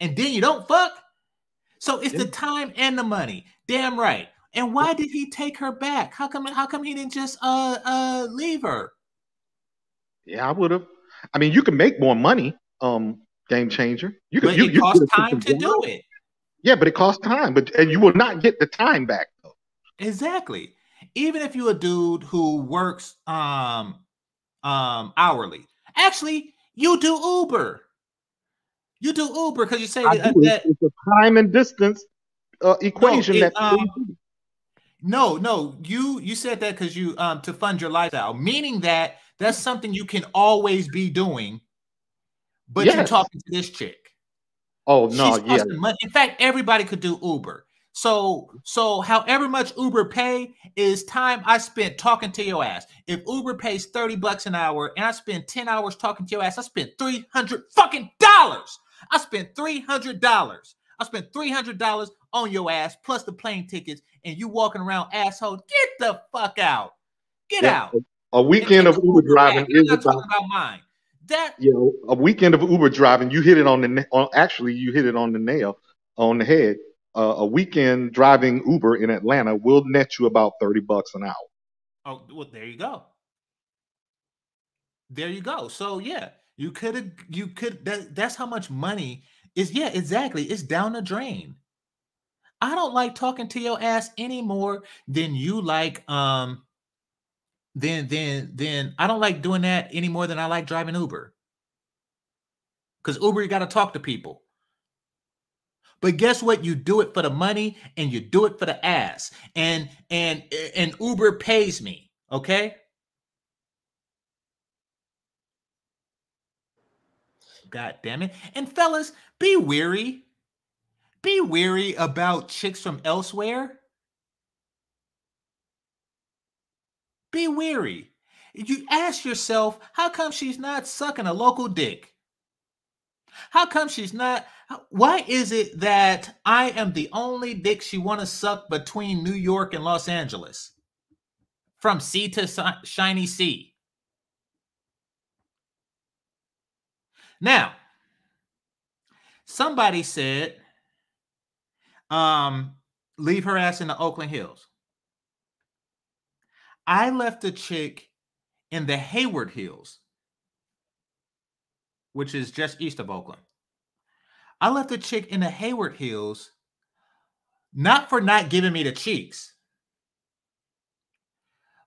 And then you don't fuck. So it's the time and the money. Damn right. And why did he take her back? How come how come he didn't just uh uh leave her? Yeah, I would have. I mean, you can make more money. Um, game changer. You can. But You, it you costs time to do it. Yeah, but it costs time. But and you will not get the time back though. Exactly. Even if you're a dude who works um um hourly. Actually, you do Uber. You do Uber because you say that, do. that It's, a time and distance uh, equation it, that. um, No, no, you you said that because you um to fund your lifestyle, meaning that that's something you can always be doing, but you're talking to this chick. oh no, yeah. In fact, everybody could do Uber. So so however much Uber pay is time I spent talking to your ass. If Uber pays 30 bucks an hour and I spend 10 hours talking to your ass, I spent 300 fucking dollars. I spent $300. I spent $300 on your ass plus the plane tickets and you walking around asshole. Get the fuck out. Get Yeah, out. A weekend of Uber driving back. Is about talking about mine. That you know a weekend of Uber driving. You hit it on the on actually you hit it on the nail on the head. Uh, a weekend driving Uber in Atlanta will net you about thirty bucks an hour. Oh, well, there you go. There you go. So yeah, You could you could, that, that's how much money is. Yeah, exactly. It's down the drain. I don't like talking to your ass any more than you like, um, then, then, then I don't like doing that any more than I like driving Uber. Because Uber, you got to talk to people. But guess what? You do it for the money and you do it for the ass. And and and Uber pays me. Okay. God damn it. And fellas, be weary. Be weary about chicks from elsewhere. Be weary. You ask yourself, how come she's not sucking a local dick? How come she's not? Why is it that I am the only dick she want to suck between New York and Los Angeles? From sea to shiny sea. Now, somebody said, um, leave her ass in the Oakland Hills. I left a chick in the Hayward Hills, which is just east of Oakland. I left a chick in the Hayward Hills not for not giving me the cheeks,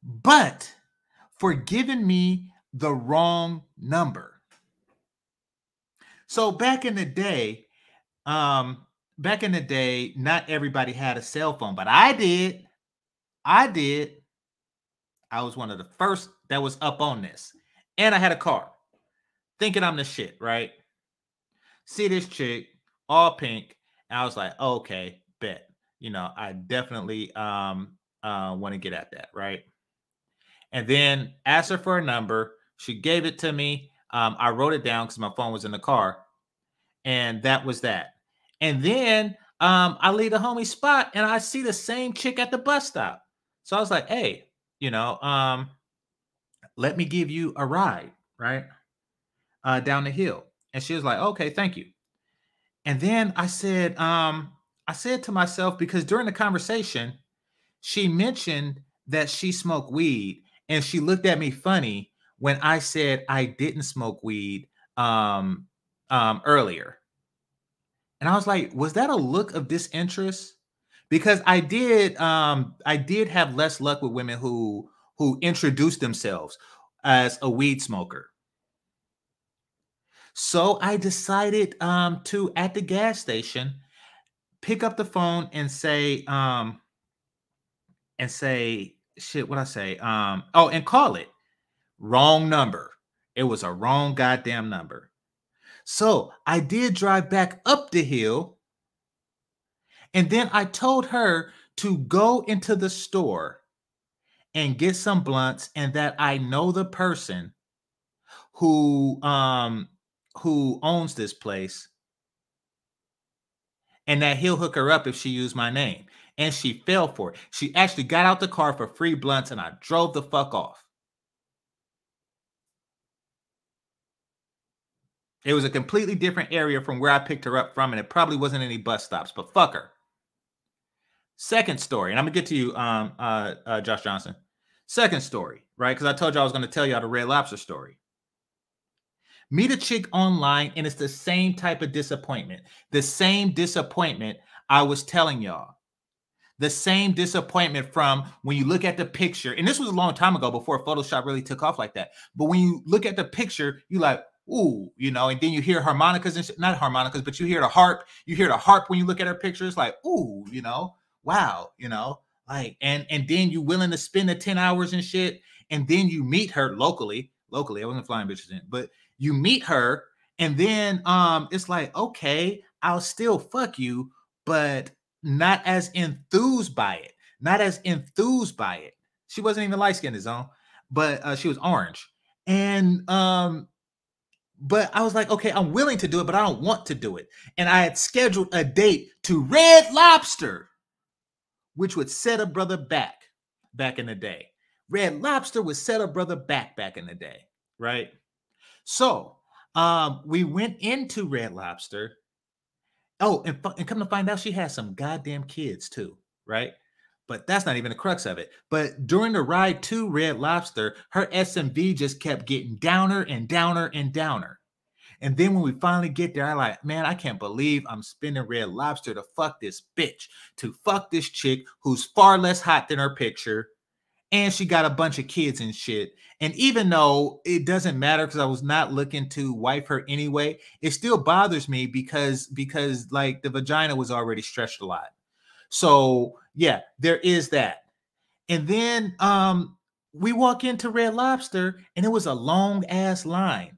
but for giving me the wrong number. So back in the day, um, back in the day, not everybody had a cell phone, but I did. I did. I was one of the first that was up on this. And I had a car. Thinking I'm the shit, right? See this chick, all pink. I was like, okay, bet. You know, I definitely um uh want to get at that, right? And then asked her for a number. She gave it to me. Um, I wrote it down because my phone was in the car, and that was that. And then um, I leave the homie spot, and I see the same chick at the bus stop. So I was like, "Hey, you know, um, let me give you a ride, right, uh, down the hill." And she was like, "Okay, thank you." And then I said, um, I said to myself because during the conversation, she mentioned that she smoked weed, and she looked at me funny when I said I didn't smoke weed um, um, earlier. And I was like, was that a look of disinterest? Because I did um, I did have less luck with women who who introduced themselves as a weed smoker. So I decided um, to at the gas station pick up the phone and say um, and say shit what I say um, oh and call it Wrong number. It was a wrong goddamn number. So I did drive back up the hill. And then I told her to go into the store and get some blunts and that I know the person who um who owns this place and that he'll hook her up if she used my name. And she fell for it. She actually got out the car for free blunts and I drove the fuck off. It was a completely different area from where I picked her up from, and it probably wasn't any bus stops, but fuck her. Second story, and I'm gonna get to you, um, uh, uh Josh Johnson. Second story, right? Because I told you I was gonna tell y'all the Red Lobster story. Meet a chick online, and it's the same type of disappointment. The same disappointment I was telling y'all. The same disappointment from when you look at the picture, and this was a long time ago before Photoshop really took off like that. But when you look at the picture, you like, ooh, you know, and then you hear harmonicas and not harmonicas, but you hear the harp. You hear the harp when you look at her pictures, like, ooh, you know, wow, you know, like, and and then you willing to spend the 10 hours and shit, and then you meet her locally, locally. I wasn't flying bitches in, but you meet her, and then um, it's like, okay, I'll still fuck you, but not as enthused by it, not as enthused by it. She wasn't even light skinned, zone, but uh, she was orange. And um, but I was like, okay, I'm willing to do it, but I don't want to do it. And I had scheduled a date to Red Lobster, which would set a brother back back in the day. Red Lobster would set a brother back back in the day, right? So um, we went into Red Lobster. Oh, and, and come to find out, she has some goddamn kids too, right? But that's not even the crux of it. But during the ride to Red Lobster, her SMV just kept getting downer and downer and downer. And then when we finally get there, I like, man, I can't believe I'm spending red lobster to fuck this bitch, to fuck this chick who's far less hot than her picture. And she got a bunch of kids and shit. And even though it doesn't matter because I was not looking to wipe her anyway, it still bothers me because because like the vagina was already stretched a lot. So yeah, there is that. And then um we walk into Red Lobster and it was a long ass line.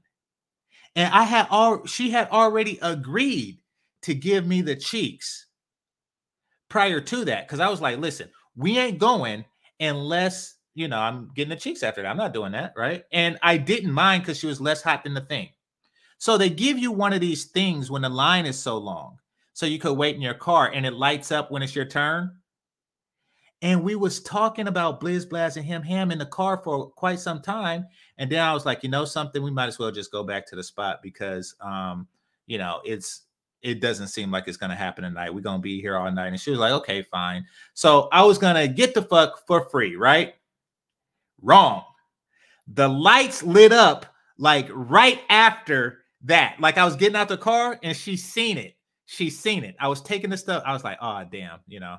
And I had all she had already agreed to give me the cheeks prior to that because I was like, listen, we ain't going unless you know I'm getting the cheeks after that. I'm not doing that, right? And I didn't mind because she was less hot than the thing. So they give you one of these things when the line is so long, so you could wait in your car and it lights up when it's your turn. And we was talking about Blizz Blaz and him ham in the car for quite some time. And then I was like, you know something, we might as well just go back to the spot because um, you know, it's it doesn't seem like it's gonna happen tonight. We're gonna be here all night. And she was like, okay, fine. So I was gonna get the fuck for free, right? Wrong. The lights lit up like right after that. Like I was getting out the car and she seen it. She seen it. I was taking the stuff. I was like, oh damn, you know.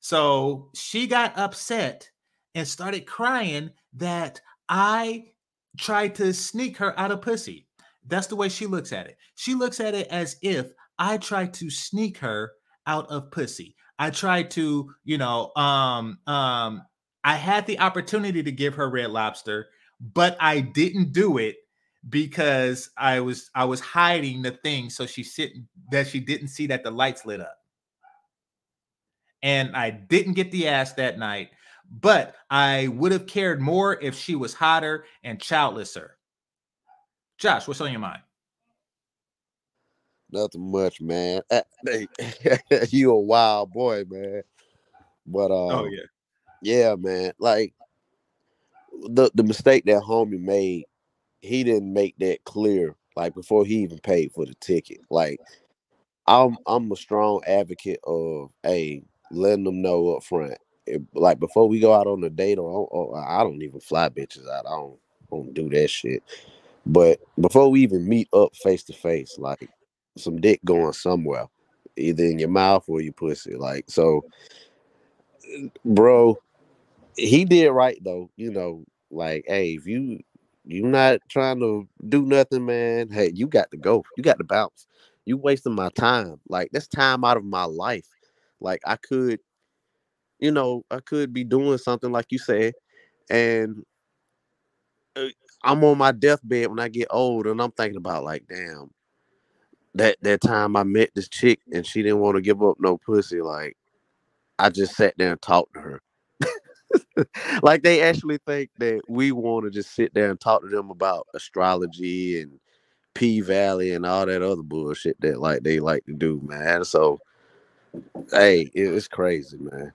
So she got upset and started crying that I tried to sneak her out of pussy. That's the way she looks at it. She looks at it as if I tried to sneak her out of pussy. I tried to, you know, um, um, I had the opportunity to give her red lobster, but I didn't do it because I was I was hiding the thing so she sit that she didn't see that the lights lit up and I didn't get the ass that night. But I would have cared more if she was hotter and childlesser. Josh, what's on your mind? Nothing much, man. Uh, you a wild boy, man. But uh, oh yeah, yeah, man. Like the the mistake that homie made, he didn't make that clear. Like before he even paid for the ticket. Like I'm I'm a strong advocate of hey letting them know up front. It, like before we go out on a date, or, or, I don't even fly bitches out. I don't don't do that shit. But before we even meet up face to face, like some dick going somewhere, either in your mouth or your pussy. Like so, bro, he did right though. You know, like hey, if you you're not trying to do nothing, man, hey, you got to go. You got to bounce. You wasting my time. Like that's time out of my life. Like I could, you know, I could be doing something like you said, and uh, I'm on my deathbed when I get old, and I'm thinking about like, damn, that that time I met this chick and she didn't want to give up no pussy. Like, I just sat there and talked to her. like they actually think that we want to just sit there and talk to them about astrology and P Valley and all that other bullshit that like they like to do, man. So hey, it's crazy, man.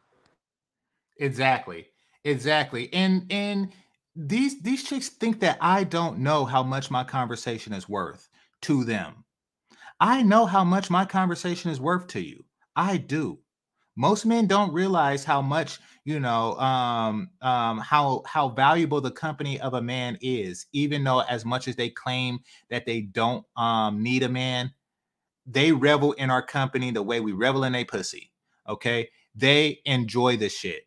Exactly. Exactly. And and these these chicks think that I don't know how much my conversation is worth to them. I know how much my conversation is worth to you. I do. Most men don't realize how much, you know, um, um, how how valuable the company of a man is, even though as much as they claim that they don't um need a man, they revel in our company the way we revel in a pussy. Okay. They enjoy the shit.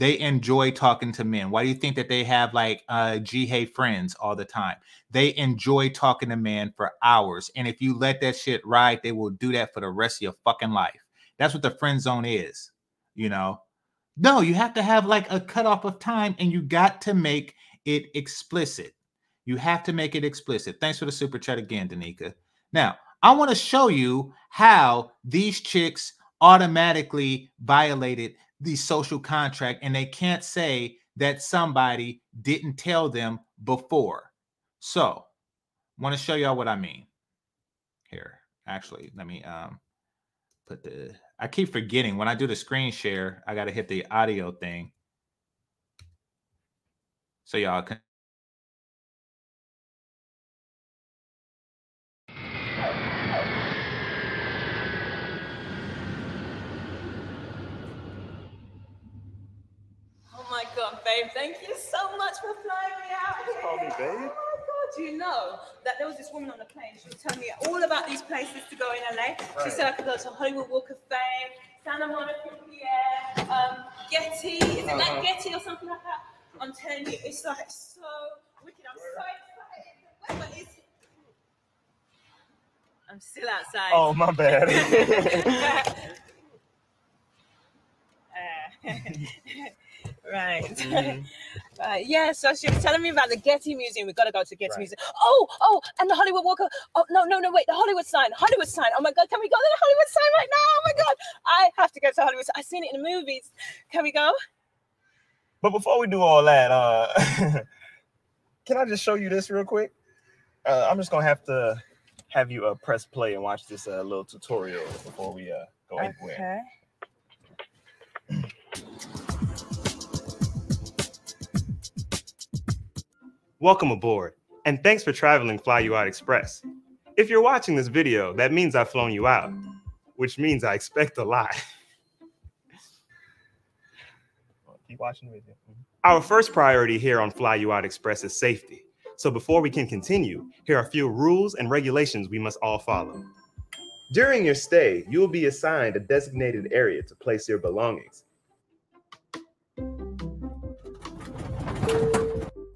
They enjoy talking to men. Why do you think that they have like uh G Hey friends all the time? They enjoy talking to men for hours. And if you let that shit ride, they will do that for the rest of your fucking life. That's what the friend zone is, you know. No, you have to have like a cutoff of time and you got to make it explicit. You have to make it explicit. Thanks for the super chat again, Danica. Now, I want to show you how these chicks automatically violated the social contract and they can't say that somebody didn't tell them before. So, want to show y'all what I mean. Here, actually, let me um put the I keep forgetting when I do the screen share, I got to hit the audio thing. So y'all can babe, thank you so much for flying me out here. Call me babe. Oh my god, you know that there was this woman on the plane? She was telling me all about these places to go in LA. She said I could go to Hollywood Walk of Fame, Santa Monica Pier, um, Getty. Is it like Getty or something like that? I'm telling you, it's like so wicked. I'm so excited. The weather is. I'm still outside. Oh, my bad. Uh, right. right. Yeah. So she was telling me about the Getty Museum. We got to go to Getty Right. Museum. Oh, oh, and the Hollywood Walk. of- Oh no, no, no. Wait, the Hollywood sign. Hollywood sign. Oh my God, can we go to the Hollywood sign right now? Oh my God, I have to go to Hollywood. I've seen it in the movies. Can we go? But before we do all that, uh, can I just show you this real quick? Uh, I'm just gonna have to have you uh, press play and watch this uh, little tutorial before we uh, go anywhere. Welcome aboard, and thanks for traveling Fly You Out Express. If you're watching this video, that means I've flown you out, which means I expect a lot. Keep watching the video. Mm-hmm. Our first priority here on Fly You Out Express is safety. So before we can continue, here are a few rules and regulations we must all follow. During your stay, you will be assigned a designated area to place your belongings.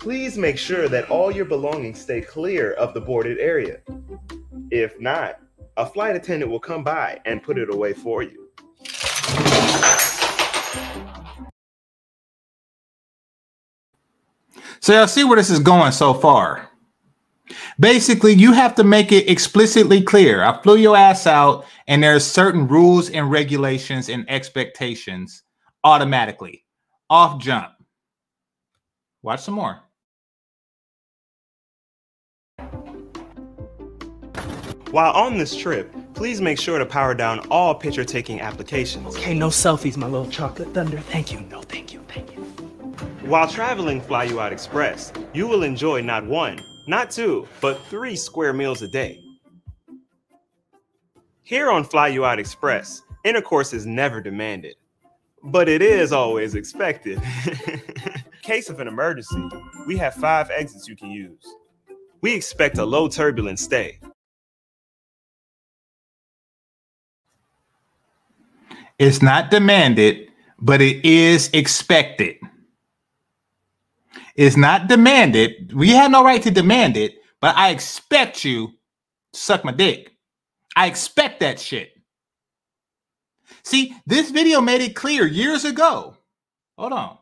Please make sure that all your belongings stay clear of the boarded area. If not, a flight attendant will come by and put it away for you. So y'all see where this is going so far. Basically, you have to make it explicitly clear. I flew your ass out, and there's certain rules and regulations and expectations automatically. Off jump. Watch some more. While on this trip, please make sure to power down all picture taking applications. Okay, no selfies, my little chocolate thunder. Thank you. No, thank you. Thank you. While traveling Fly You Out Express, you will enjoy not one, not two, but three square meals a day. Here on Fly You Out Express, intercourse is never demanded, but it is always expected. Case of an emergency, we have five exits you can use. We expect a low turbulence stay. It's not demanded, but it is expected. It's not demanded. We have no right to demand it, but I expect you to suck my dick. I expect that shit. See, this video made it clear years ago. Hold on.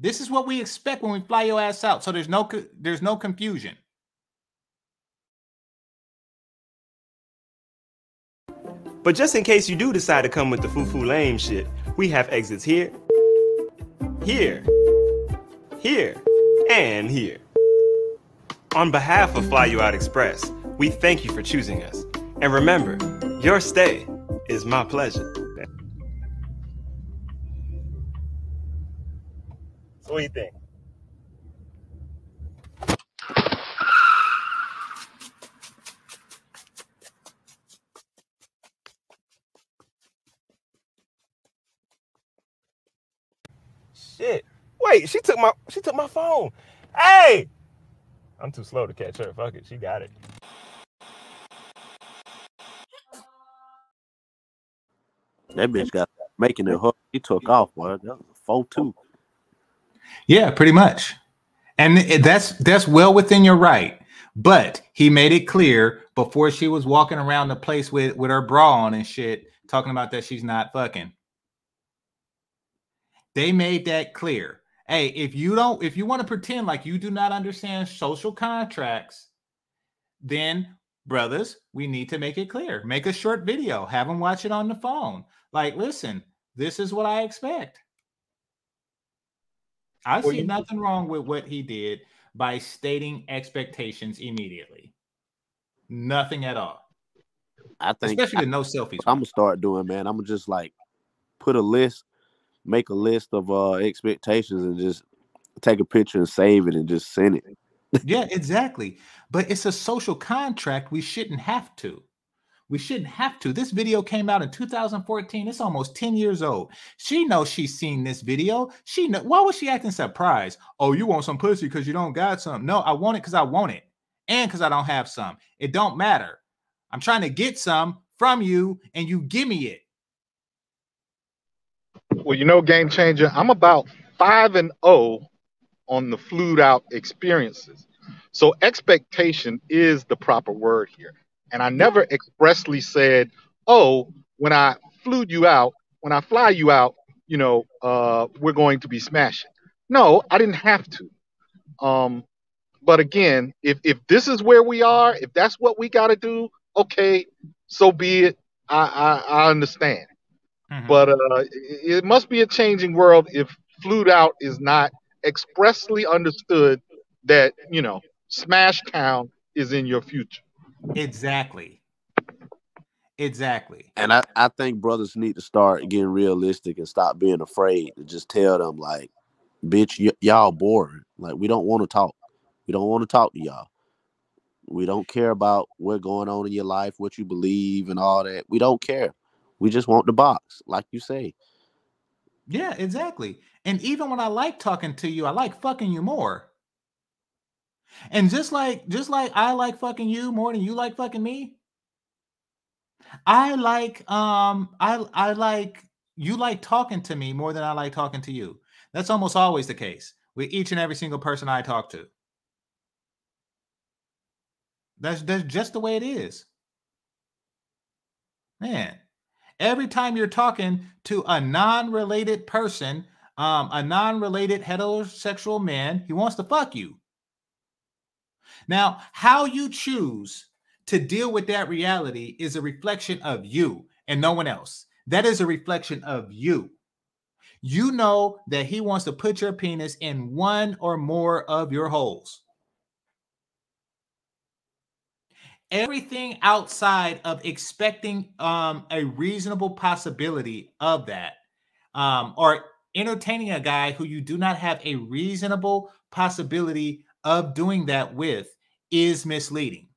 This is what we expect when we fly your ass out. So there's no there's no confusion. But just in case you do decide to come with the foo-foo lame shit, we have exits here, here, here, and here. On behalf of Fly You Out Express, we thank you for choosing us. And remember, your stay is my pleasure. So what do you think? Shit. Wait, she took my she took my phone. Hey! I'm too slow to catch her. Fuck it. She got it. That bitch got making it hard. He took off, boy. That was a four two. Yeah, pretty much. And that's that's well within your right. But he made it clear before she was walking around the place with with her bra on and shit, talking about that she's not fucking. They made that clear. Hey, if you don't, if you want to pretend like you do not understand social contracts, then brothers, we need to make it clear. Make a short video, have them watch it on the phone. Like, listen, this is what I expect. I Well, see you- nothing wrong with what he did by stating expectations immediately. Nothing at all. I think Especially the no selfies. I'm gonna start doing, man. I'm gonna just like put a list, make a list of uh expectations, and just take a picture and save it and just send it. yeah, exactly. But it's a social contract. We shouldn't have to. We shouldn't have to. This video came out in 2014. It's almost 10 years old. She knows she's seen this video. She know why was she acting surprised? Oh, you want some pussy because you don't got some. No, I want it because I want it. and because I don't have some. It don't matter. I'm trying to get some from you, and you give me it. Well, you know, game changer. I'm about five and zero on the flued out experiences. So expectation is the proper word here. And I never expressly said, "Oh, when I flew you out, when I fly you out, you know, uh, we're going to be smashing." No, I didn't have to. Um, but again, if if this is where we are, if that's what we got to do, okay, so be it. I I, I understand. But uh, it, it must be a changing world if flued out is not expressly understood that you know Smash Town is in your future. Exactly. Exactly. And I, I think brothers need to start getting realistic and stop being afraid to just tell them like, bitch, y- y'all boring. Like we don't want to talk. We don't want to talk to y'all. We don't care about what's going on in your life, what you believe, and all that. We don't care. We just want the box, like you say. Yeah, exactly. And even when I like talking to you, I like fucking you more. And just like just like I like fucking you more than you like fucking me, I like um I I like you like talking to me more than I like talking to you. That's almost always the case with each and every single person I talk to. That's that's just the way it is. Man, every time you're talking to a non-related person, um, a non-related heterosexual man, he wants to fuck you. Now, how you choose to deal with that reality is a reflection of you and no one else. That is a reflection of you. You know that he wants to put your penis in one or more of your holes. Everything outside of expecting um, a reasonable possibility of that, um, or entertaining a guy who you do not have a reasonable possibility of doing that with, is misleading.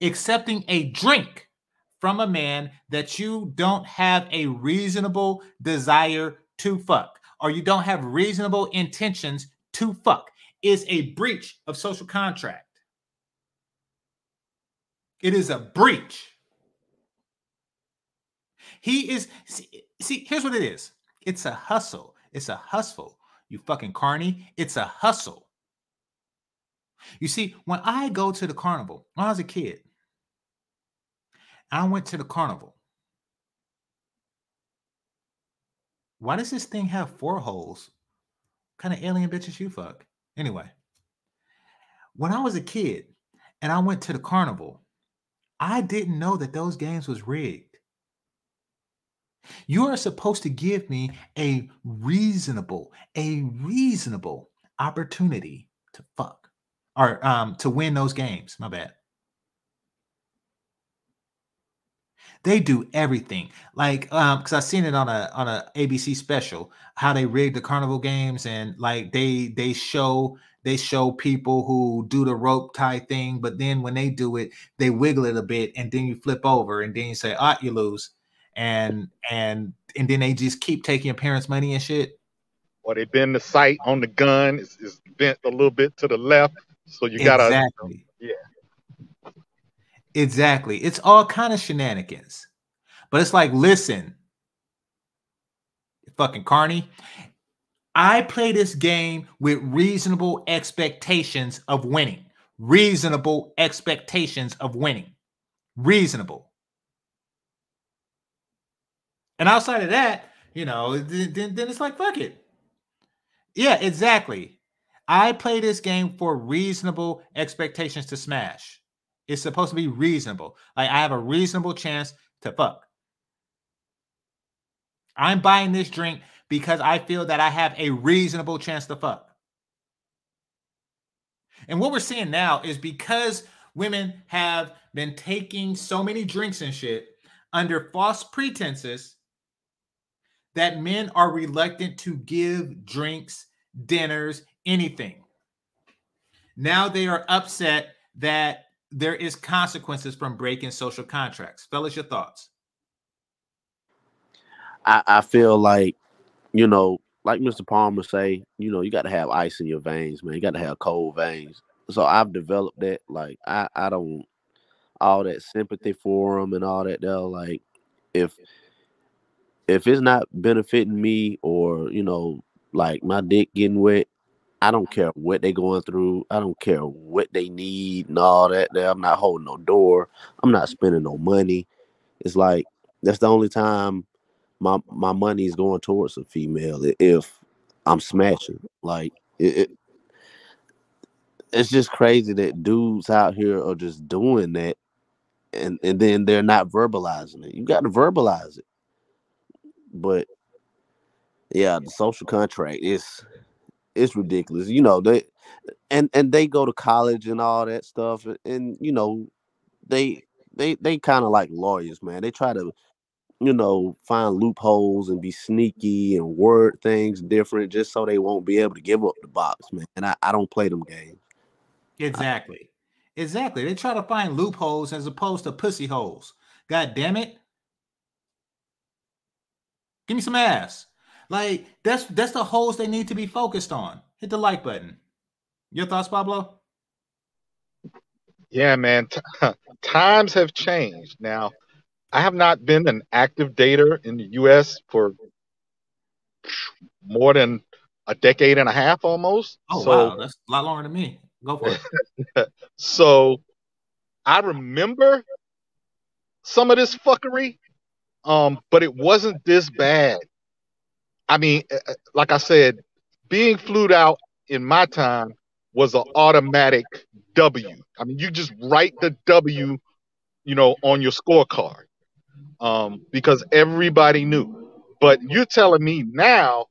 Accepting a drink from a man that you don't have a reasonable desire to fuck, or you don't have reasonable intentions to fuck, is a breach of social contract. It is a breach. He is, see, see, here's what it is it's a hustle. It's a hustle. You fucking carny. It's a hustle. You see, when I go to the carnival, when I was a kid, I went to the carnival. Why does this thing have four holes? What kind of alien bitches you fuck? Anyway, when I was a kid and I went to the carnival, I didn't know that those games was rigged. You are supposed to give me a reasonable, a reasonable opportunity to fuck or um to win those games. My bad. They do everything. Like um because I seen it on a on a ABC special how they rig the carnival games and like they they show they show people who do the rope tie thing, but then when they do it, they wiggle it a bit and then you flip over and then you say, ah, you lose. And and and then they just keep taking your parents' money and shit. Or they bend the sight on the gun is bent a little bit to the left, so you gotta Exactly. Exactly. It's all kind of shenanigans. But it's like, listen, fucking Carney, I play this game with reasonable expectations of winning. Reasonable expectations of winning. Reasonable. And outside of that, you know, then, then it's like, fuck it. Yeah, exactly. I play this game for reasonable expectations to smash. It's supposed to be reasonable. Like I have a reasonable chance to fuck. I'm buying this drink because I feel that I have a reasonable chance to fuck. And what we're seeing now is because women have been taking so many drinks and shit under false pretenses that men are reluctant to give drinks, dinners, anything. Now they are upset that there is consequences from breaking social contracts. Fellas, your thoughts? I, I feel like, you know, like Mr. Palmer say, you know, you got to have ice in your veins, man. You got to have cold veins. so I've developed that. Like I, I don't all that sympathy for them and all that. They're like, if if it's not benefiting me or you know, like my dick getting wet, I don't care what they going through. I don't care what they need and all that. I'm not holding no door. I'm not mm-hmm. spending no money. It's like that's the only time my my money is going towards a female if I'm smashing. Like it, it it's just crazy that dudes out here are just doing that and and then they're not verbalizing it. You got to verbalize it. But yeah, the social contract is it's ridiculous. You know, they and and they go to college and all that stuff and, you know, they they they kind of like lawyers, man. They try to you know, find loopholes and be sneaky and word things different just so they won't be able to give up the box, man. And I, I don't play them games. Exactly. Exactly. They try to find loopholes as opposed to pussy holes. God damn it. Give me some ass. Like that's that's the holes they need to be focused on. Hit the like button. Your thoughts, Pablo? Yeah, man. T- times have changed. Now, I have not been an active dater in the U.S. for more than a decade and a half almost. Oh so, wow, that's a lot longer than me. Go for it. so I remember some of this fuckery, um, but it wasn't this bad. I mean, uh, uh, like I said, being flued out in my time was an automatic W. I mean, you just write the W, you know, on your scorecard um, because everybody knew. But you're telling me now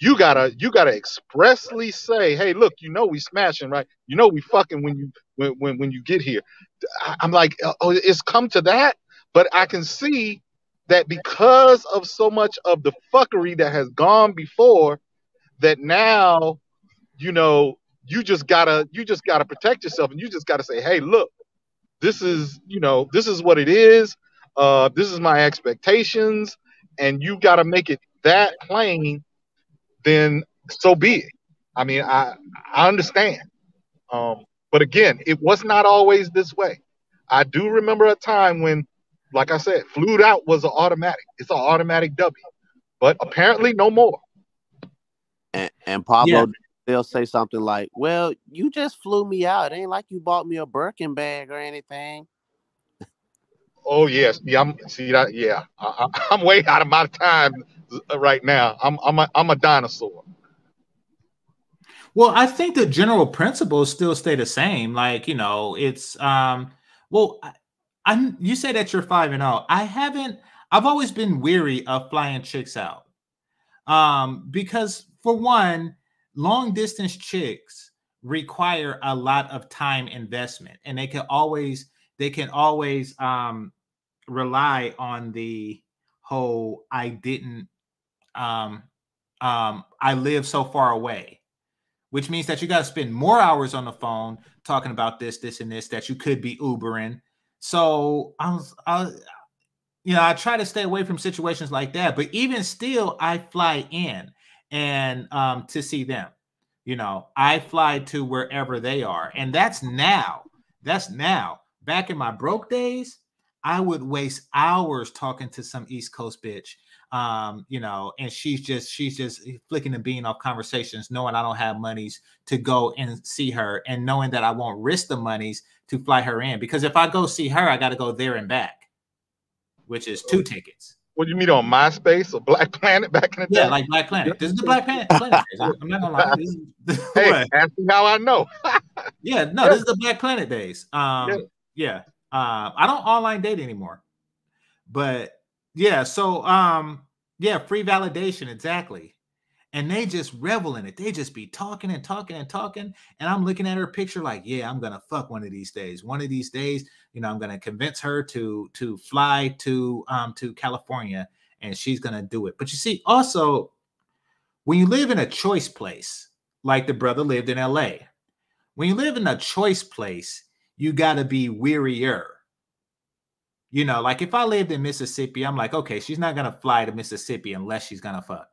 you gotta you gotta expressly say, hey, look, you know we smashing, right? You know we fucking when you when when, when you get here. I'm like, oh, it's come to that, but I can see that because of so much of the fuckery that has gone before, that now, you know, you just gotta you just gotta protect yourself, and you just gotta say, hey, look, this is you know this is what it is. Uh this is my expectations and you got to make it that plain then so be it. I mean i i understand. Um but again it was not always this way. I do remember a time when like i said flued out was an automatic it's an automatic w but apparently no more And, and Pablo, Yeah. they'll say something like, "Well, you just flew me out. It ain't like you bought me a Birkin bag or anything." oh yes yeah i'm see that yeah I, I, i'm way out of my time right now i'm i'm a, I'm a dinosaur Well, I think the general principles still stay the same. Like, you know, it's um well, I, I'm you say that you're five and oh. I haven't I've always been weary of flying chicks out. Um, because for one, long distance chicks require a lot of time investment, and they can always they can always um rely on the whole I didn't um um I live so far away which means that you got to spend more hours on the phone talking about this, this, and this that you could be Ubering. So I was, I, you know, I try to stay away from situations like that. But even still, I fly in and um, to see them. You know, I fly to wherever they are, and that's now. That's now. Back in my broke days, I would waste hours talking to some East Coast bitch um, you know, and she's just she's just flicking the bean off conversations, knowing I don't have monies to go and see her, and knowing that I won't risk the monies to fly her in. Because if I go see her, I got to go there and back, which is two tickets. What do you mean on MySpace or Black Planet back in the day? Yeah, like Black Planet. This is the Black Planet. Planet days. I'm not gonna lie. This is, hey, ask me how I know. Yeah, no, this is the Black Planet days. Um, Yeah. yeah. Uh, I don't online date anymore. But yeah, so um, yeah, free validation, exactly. And they just revel in it. They just be talking and talking and talking. And I'm looking at her picture like, yeah, I'm gonna fuck one of these days. One of these days, you know, I'm gonna convince her to to fly to um to California and she's gonna do it. But you see, also when you live in a choice place, like the brother lived in LA, when you live in a choice place, you got to be wearier. You know, like if I lived in Mississippi, I'm like, okay, she's not to fly to Mississippi unless she's to fuck.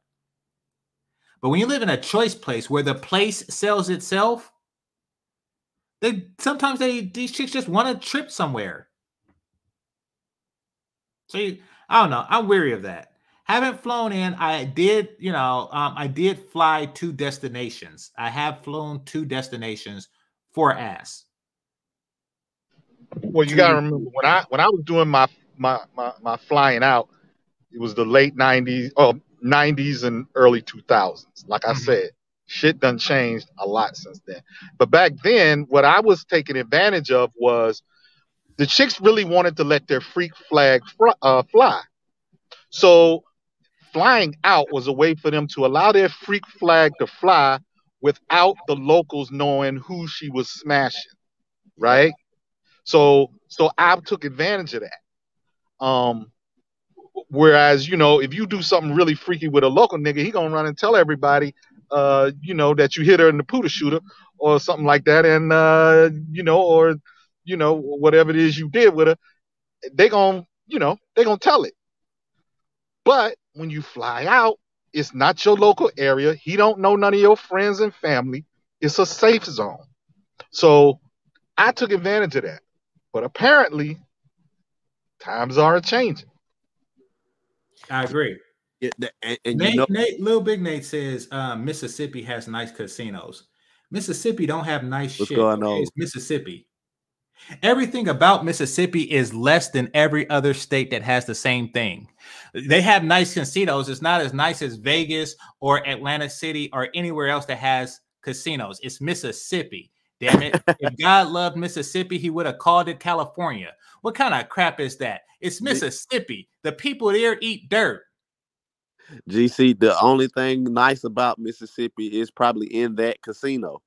But when you live in a choice place where the place sells itself, They sometimes they these chicks just want to trip somewhere. So you, I don't know. I'm weary of that. Haven't flown in. I did, you know, um, I did fly two destinations. I have flown two destinations for ass. Well, you gotta remember when I when I was doing my my my, my flying out, it was the late '90s, oh '90s and early 2000s. Like I Mhm. said, shit done changed a lot since then. But back then, what I was taking advantage of was the chicks really wanted to let their freak flag fr- uh, fly. So flying out was a way for them to allow their freak flag to fly without the locals knowing who she was smashing, right? So so I took advantage of that. Um whereas, you know, if you do something really freaky with a local nigga, he gonna run and tell everybody uh, you know, that you hit her in the pooter shooter or something like that, and uh, you know, or you know, whatever it is you did with her, they gonna, you know, they gonna tell it. But when you fly out, it's not your local area. He don't know none of your friends and family. It's a safe zone. So I took advantage of that. But apparently, times are changing. I agree. Yeah, the- and, and Nate, you know, Nate, Lil Big Nate says um, Mississippi has nice casinos. Mississippi don't have nice What's shit. going on? It's Mississippi. Everything about Mississippi is less than every other state that has the same thing. They have nice casinos. It's not as nice as Vegas or Atlantic City or anywhere else that has casinos. It's Mississippi. Damn it. if God loved Mississippi, he would have called it California. What kind of crap is that? It's Mississippi. The people there eat dirt. GC, the only thing nice about Mississippi is probably in that casino.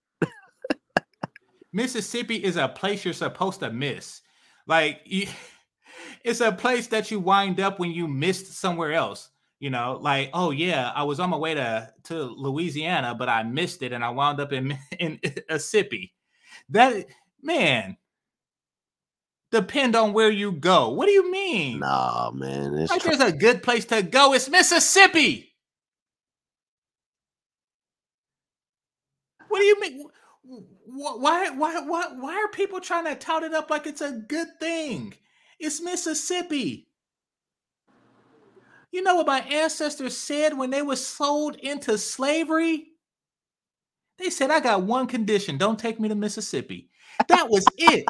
Mississippi is a place you're supposed to miss. Like it's a place that you wind up when you missed somewhere else. You know, like oh yeah, I was on my way to to Louisiana, but I missed it and I wound up in in Mississippi. That man, depend on where you go. What do you mean? Nah, man, it's Like tr- there's a good place to go. It's Mississippi. What do you mean? Why, why, why, why are people trying to tout it up like it's a good thing? It's Mississippi. You know what my ancestors said when they were sold into slavery? They said, I got one condition. Don't take me to Mississippi. That was it.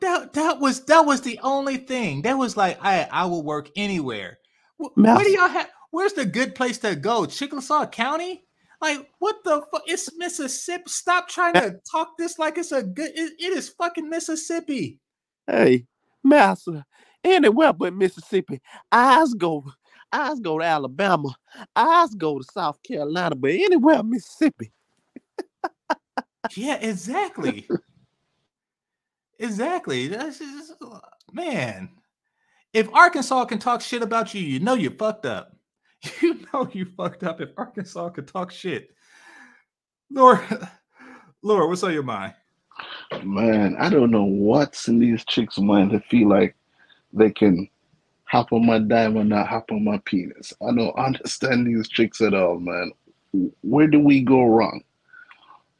That, that was that was the only thing. That was like, I I will work anywhere. Wh- Where do y'all have where's the good place to go? Chickasaw County? Like what the fuck? It's Mississippi. Stop trying to talk this like it's a good it- it is fucking Mississippi. Hey, master, anywhere but Mississippi. Eyes go, eyes go to Alabama. Eyes go to South Carolina, but anywhere Mississippi. Yeah, exactly. exactly. That's just, man. If Arkansas can talk shit about you, you know you fucked up. You know you fucked up if Arkansas can talk shit. Laura, Laura, what's on your mind? Man, I don't know what's in these chicks' mind to feel like they can hop on my diamond, not hop on my penis. I don't understand these chicks at all, man. Where do we go wrong?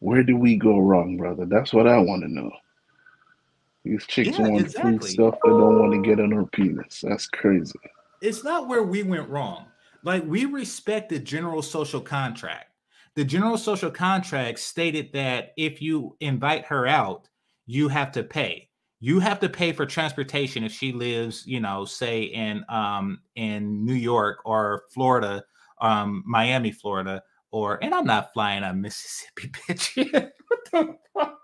Where do we go wrong, brother? That's what I want to know. These chicks Yeah, want exactly. free stuff they don't want to get on her penis. That's crazy. It's not where we went wrong. Like we respect the general social contract. The general social contract stated that if you invite her out, you have to pay. You have to pay for transportation if she lives, you know, say in um in New York or Florida, um Miami, Florida, or and I'm not flying a Mississippi bitch. what the fuck?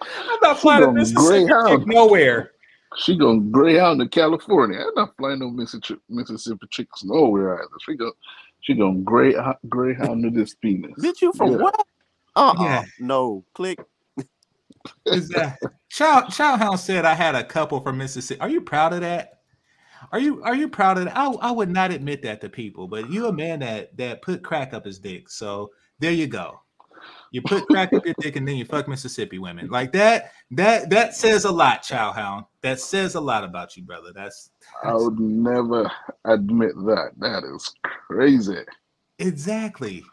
I'm not She flying a gonna Mississippi Greyhound. chick nowhere. She gonna Greyhound to California. I'm not flying no Mississippi, Mississippi chicks nowhere either. She go, she gonna Grey, Greyhound to this penis. Bitch, you from Yeah. what? Uh uh Yeah. No, click. Is that Chow Chowhound said I had a couple from Mississippi. Are you proud of that? Are you are you proud of that? I, I would not admit that to people, but you a man that that put crack up his dick. So there you go. You put crack up your dick and then you fuck Mississippi women. Like that, that that says a lot, Chowhound. That says a lot about you, brother. That's I would never admit that. That is crazy. exactly.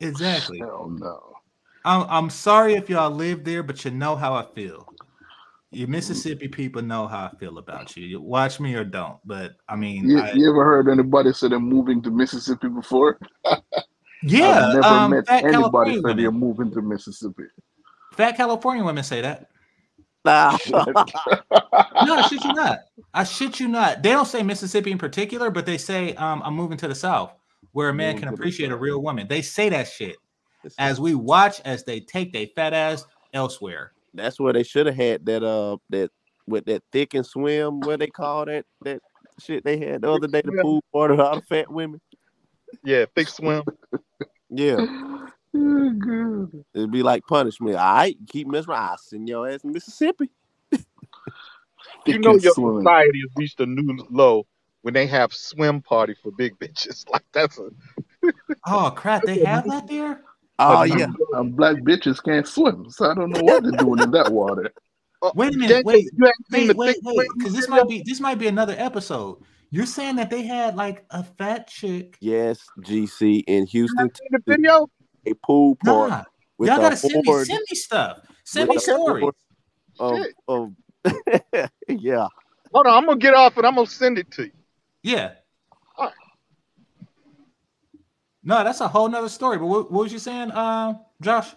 Exactly. Hell no. I'm, I'm sorry if y'all live there, but you know how I feel. You Mississippi people know how I feel about you. You watch me or don't, but I mean, You, I, you ever heard anybody say they're moving to Mississippi before? yeah, I've never um, met fat anybody say they're moving to Mississippi. Fat California women say that. No, I shit you not. I shit you not. They don't say Mississippi in particular, but they say um, I'm moving to the South, where a man Moving can appreciate a real woman. They say that shit as we watch as they take their fat ass elsewhere. That's where they should have had that uh that with that thick and swim. What they call that that shit they had the other day. The pool party with all the fat women. Yeah, thick swim. Yeah. It'd be like punishment. All right, keep messing around. I'll send your ass in Mississippi. You know your swim. society has reached a new low when they have swim party for big bitches. Like that's a Oh crap, they have that there? Oh And- yeah. and black bitches can't swim, so I don't know what they're doing in that water. Oh, wait a minute, wait, wait, wait, wait, because this might be this might be another episode. You're saying that they had like a fat chick. Yes, GC in Houston. the video. A pool party. Nah, with y'all gotta send me send me stuff. Send me a stories. horde Of, of yeah. Hold on, I'm gonna get off and I'm gonna send it to you. Yeah. Alright. No, that's a whole nother story. But what, what was you saying, uh, Josh?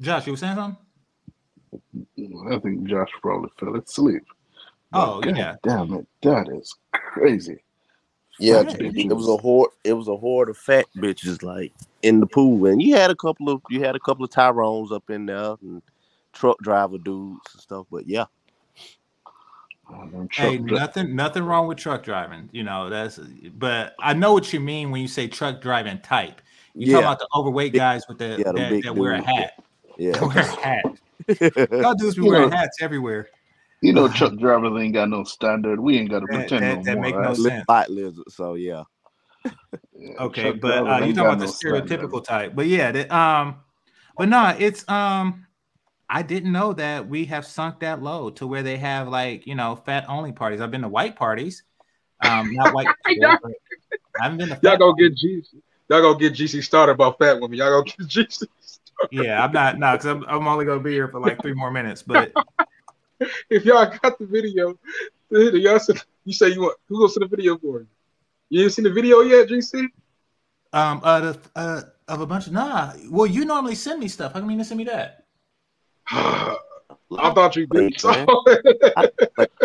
Josh, you were saying something? I think Josh probably fell asleep. Oh, God yeah. Damn it, that is crazy. Yeah, Fat it was a horde. It was a horde of fat bitches like in the pool, and you had a couple of you had a couple of Tyrones up in there and truck driver dudes and stuff. But yeah, Hey, nothing, nothing wrong with truck driving. You know that's, but I know what you mean when you say truck driving type. You talking about the overweight guys with the yeah, them that, big that wear a hat. Yeah. That wear a hat. Y'all dudes be You wearing know- hats everywhere. You know, truck drivers ain't got no standard. We ain't got to pretend that- no that more. make no right? sense. light lizard. So yeah, Okay, but uh, you ain't talking about no the standard. stereotypical type. But yeah, that, um, but no, it's um, I didn't know that we have sunk that low to where they have like you know fat only parties. I've been to white parties, um, not white. people, I haven't been to Y'all fat go get GC. Y'all go get GC started about fat women. Y'all go get GC. Yeah, I'm not no, because I'm, I'm only gonna be here for like three more minutes. But If y'all got the video, y'all send, you say you want who gonna send the video for you? You ain't seen the video yet, GC? um, uh, the, uh, of a bunch of nah. Well, you normally send me stuff. How come you didn't send me that? I thought you did. man.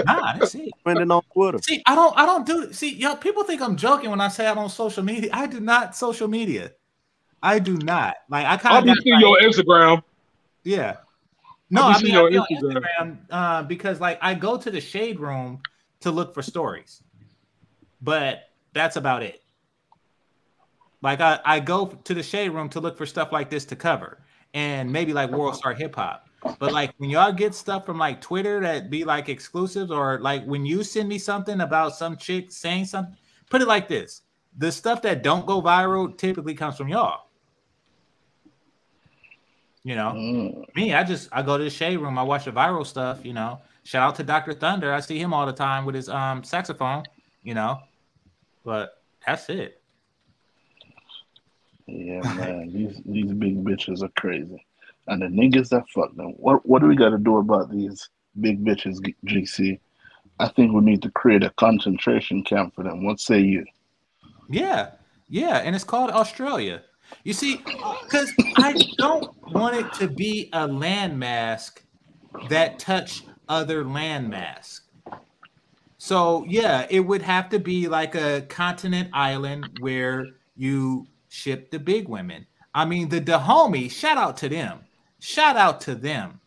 Nah, I didn't see it. Trending on Twitter. See, I don't, I don't do. See, y'all, people think I'm joking when I say I'm on social media. I do not social media. I do not. Like I kind I'll of be seeing your Instagram. Yeah. No, I'll be I mean, seeing I your Instagram. Instagram uh, because like I go to the shade room to look for stories, but that's about it. Like I, I go to the shade room to look for stuff like this to cover, and maybe like World Star Hip Hop. But like when y'all get stuff from like Twitter that be like exclusives, or like when you send me something about some chick saying something, put it like this: the stuff that don't go viral typically comes from y'all. You know, me, I just I go to the shade room, I watch the viral stuff, you know. Shout out to Dr. Thunder. I see him all the time with his um saxophone, you know. But that's it. Yeah, man, these these big bitches are crazy, and the niggas that fuck them. What what do we got to do about these big bitches, GC? I think we need to create a concentration camp for them. What say you? Yeah, yeah, and it's called Australia. You see, because I don't want it to be a landmask that touch other landmass. So yeah, it would have to be like a continent island where you ship the big women. I mean, the Dahomey, shout out to them. Shout out to them.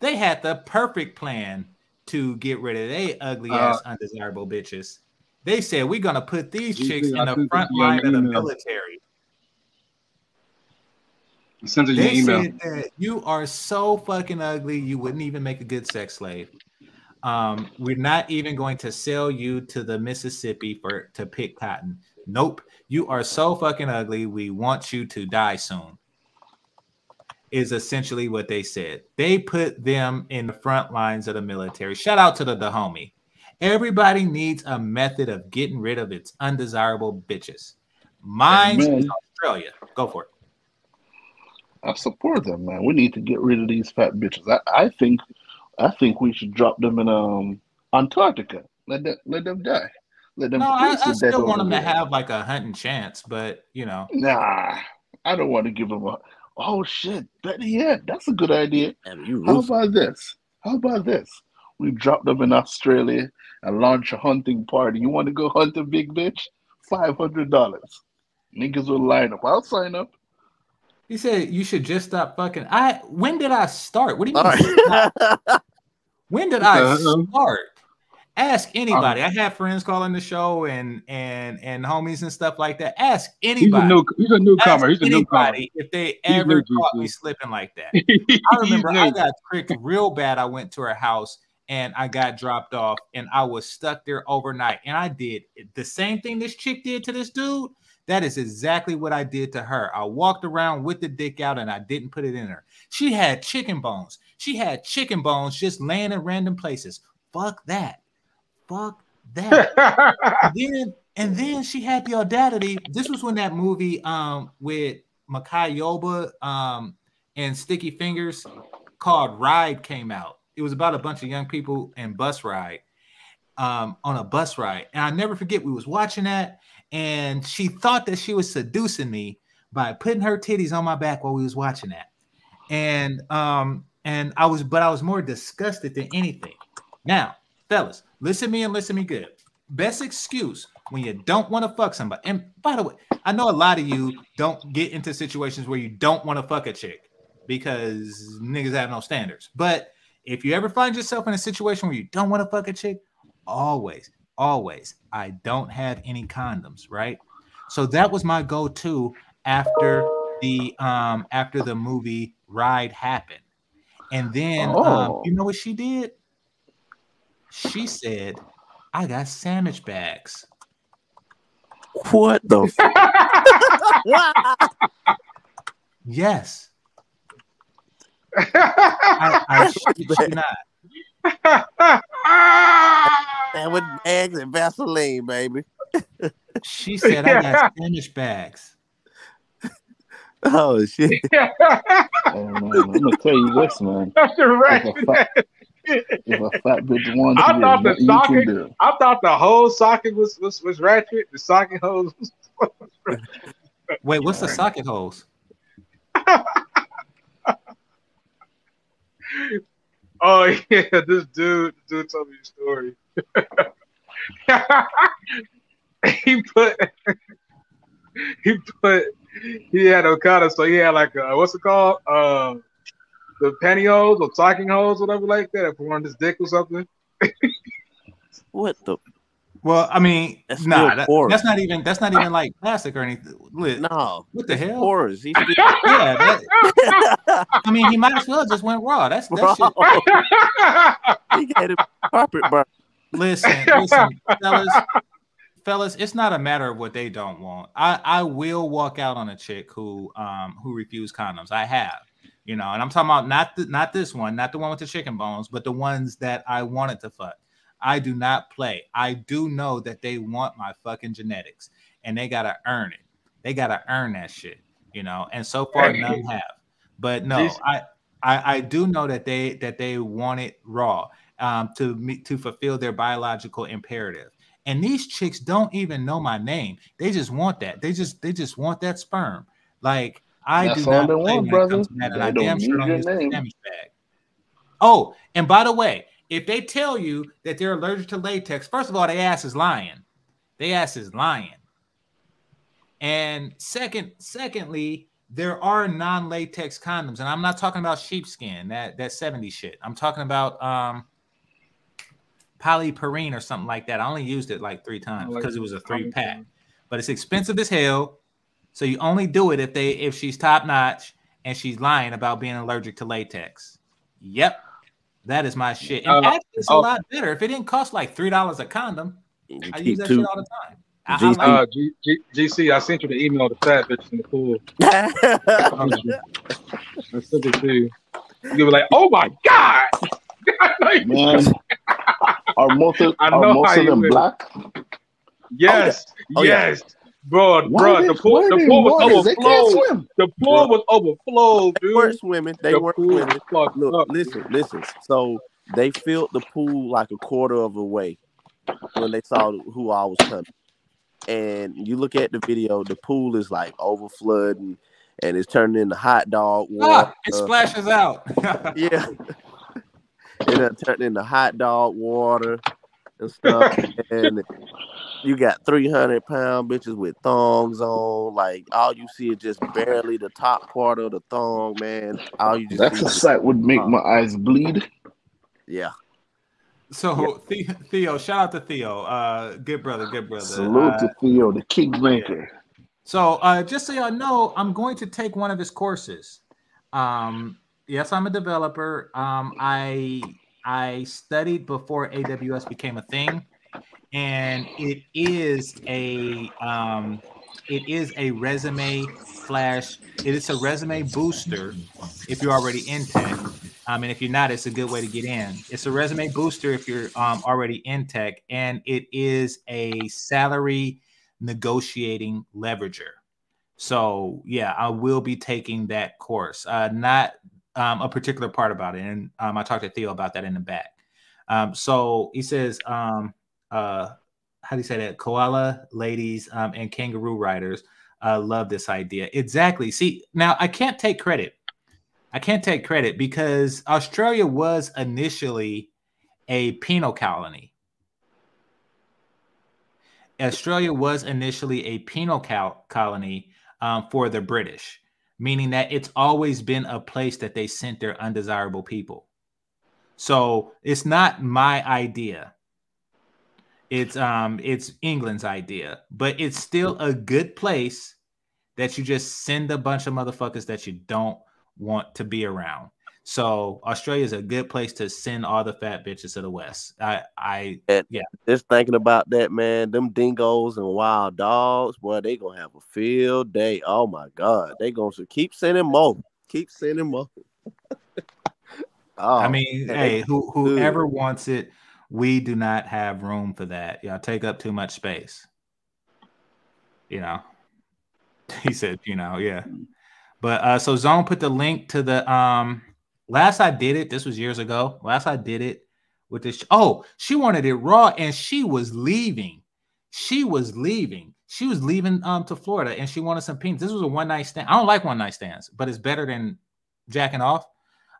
They had the perfect plan to get rid of they ugly ass Uh, undesirable bitches. They said we're gonna put these chicks in I the front this to your line of the military. Send They email. said that you are so fucking ugly, you wouldn't even make a good sex slave. Um, we're not even going to sell you to the Mississippi for to pick cotton. Nope, you are so fucking ugly. We want you to die soon. Is essentially what they said. They put them in the front lines of the military. Shout out to the Dahomey. Everybody needs a method of getting rid of its undesirable bitches. Mine is Australia. Go for it. I support them, man. We need to get rid of these fat bitches. I, I think I think we should drop them in um Antarctica. Let them let them die. Let them No, I, I still want them to have like a hunting chance, but you know, Nah, I don't want to give them a. Oh shit! Better yet, that's a good idea. How about this? How about this? We drop them in Australia and launch a hunting party. You want to go hunt a big bitch? Five hundred dollars. Niggas will line up. I'll sign up. he said you should just stop fucking. I when did I start? What do you mean? right. When did I Uh-huh. start? Ask anybody. I have friends calling the show and and and homies and stuff like that. Ask He's a anybody. new. He's a newcomer. Ask He's a newcomer. if they ever caught me slipping like that. I remember I got tricked real bad. I went to her house and I got dropped off and I was stuck there overnight. And I did the same thing this chick did to this dude. That is exactly what I did to her. I walked around with the dick out and I didn't put it in her. She had chicken bones. She had chicken bones just laying in random places. Fuck that. Fuck that. and then and then she had the audacity. This was when that movie um with Malik Yoba um and Sticky Fingaz called Ride came out. It was about a bunch of young people and bus ride um on a bus ride. And I never forget we was watching that and she thought that she was seducing me by putting her titties on my back while we was watching that. And um and I was but I was more disgusted than anything. Now, fellas, listen to me and listen to me good. Best excuse when you don't want to fuck somebody. And by the way, I know a lot of you don't get into situations where you don't want to fuck a chick because niggas have no standards. But if you ever find yourself in a situation where you don't want to fuck a chick, always, always, I don't have any condoms, right? So that was my go-to after the um after the movie Ride happened. And then um, Oh. you know what she did? She said, I got sandwich bags. What the? F- Yes. I, I shit you not. and with bags and Vaseline, baby. She said I got sandwich bags. Oh shit! Oh, man, I'm gonna tell you this, man. That's a If right. a fat, if a fat bitch wants I thought the there's nothing you can socket. do. I thought the whole socket was was, was ratchet. The socket hose. Was, Wait, what's the socket holes? oh yeah, this dude, dude told me a story. he put he put he had Okada, so he had like a, what's it called? Uh, the pantyhose or stocking hose, whatever like that, for on his dick or something. What the? Well, I mean, That's nah, that- that's not even that's not even like plastic or anything. Lit. No, What the hell? porous. He's still, Yeah, that, I mean, he might as well just went raw. That's bro. that shit. he got it carpet burn. Listen, listen, fellas, fellas, it's not a matter of what they don't want. I I will walk out on a chick who um who refused condoms. I have, you know, and I'm talking about not the, not this one, not the one with the chicken bones, but the ones that I wanted to fuck. I do not play. I do know that they want my fucking genetics, and they gotta earn it. They gotta earn that shit, you know. And so far, none have. But no, Jeez. I, I I do know that they that they want it raw um, to meet to fulfill their biological imperative. And these chicks don't even know my name. They just want that. They just they just want that sperm. Like I That's do not play want, brother. comes to that, and I damn sure don't use the sandwich bag. Oh, and by the way, if they tell you that they're allergic to latex, first of all, they ass is lying. They ass is lying. And second, secondly, there are non-latex condoms, and I'm not talking about sheepskin, that that 70 shit. I'm talking about um or something like that. I only used it like three times because it was a three pack, but it's expensive as hell. So you only do it if they if she's top notch and she's lying about being allergic to latex. Yep, that is my shit. And Uh, actually, it's a oh. lot better if it didn't cost like three dollars a condom. I use that two. shit all the time. I, I GC. like Uh, G, G, GC, I sent you the email to fat bitch in the pool. I sent it to you. You were like, oh my god. Man, are most of, are most of them black? yes, Oh, yeah. yes. Bro, Why bro, they- the pool, the pool was waters? They can't overflowed. The pool was overflowed, They weren't swimming. They The weren't swimming. fucked Look, up. listen, listen. So they filled the pool like a quarter of a way when they saw who I was coming. And you look at the video, the pool is like over flooding and it's turning into hot dog water. Ah, it splashes out. yeah. it turned into hot dog water and stuff. and you got 300 pound bitches with thongs on. Like, all you see is just barely the top part of the thong, man. All you just That's a is- sight would make my eyes bleed. Yeah. So The- Theo, shout out to Theo, uh, good brother, good brother. Salute Uh, to Theo, the kingmaker. So, uh, just so y'all know, I'm going to take one of his courses. Um, yes, I'm a developer. Um, I I studied before AWS became a thing, and it is a um, it is a resume slash it is a resume booster if you're already in tech. Um, and if you're not, it's a good way to get in. It's a resume booster if you're um, already in tech, and it is a salary negotiating leverager. So yeah, I will be taking that course. Uh, not um, a particular part about it, and um, I talked to Theo about that in the back. Um, so he says, um, uh, how do you say that? Koala ladies um, and kangaroo riders uh, love this idea. Exactly. See, now I can't take credit. I can't take credit because Australia was initially a penal colony. Australia was initially a penal col- colony um, for the British, meaning that it's always been a place that they sent their undesirable people. So it's not my idea. It's um it's England's idea, but it's still a good place that you just send a bunch of motherfuckers that you don't want to be around. So Australia is a good place to send all the fat bitches to the west. I I And yeah. just thinking about that, man, them dingoes and wild dogs, boy, they gonna have a field day. Oh my god, they gonna keep sending more, keep sending more. oh, I mean, hey, who whoever wants it, we do not have room for that. Y'all take up too much space. You know. He said, you know, yeah. But uh so Zone put the link to the um last I did it, this was years ago. Last I did it with this. Oh, she wanted it raw and she was leaving. She was leaving. She was leaving um to Florida and she wanted some pins. This was a one night stand. I don't like one night stands, but it's better than jacking off.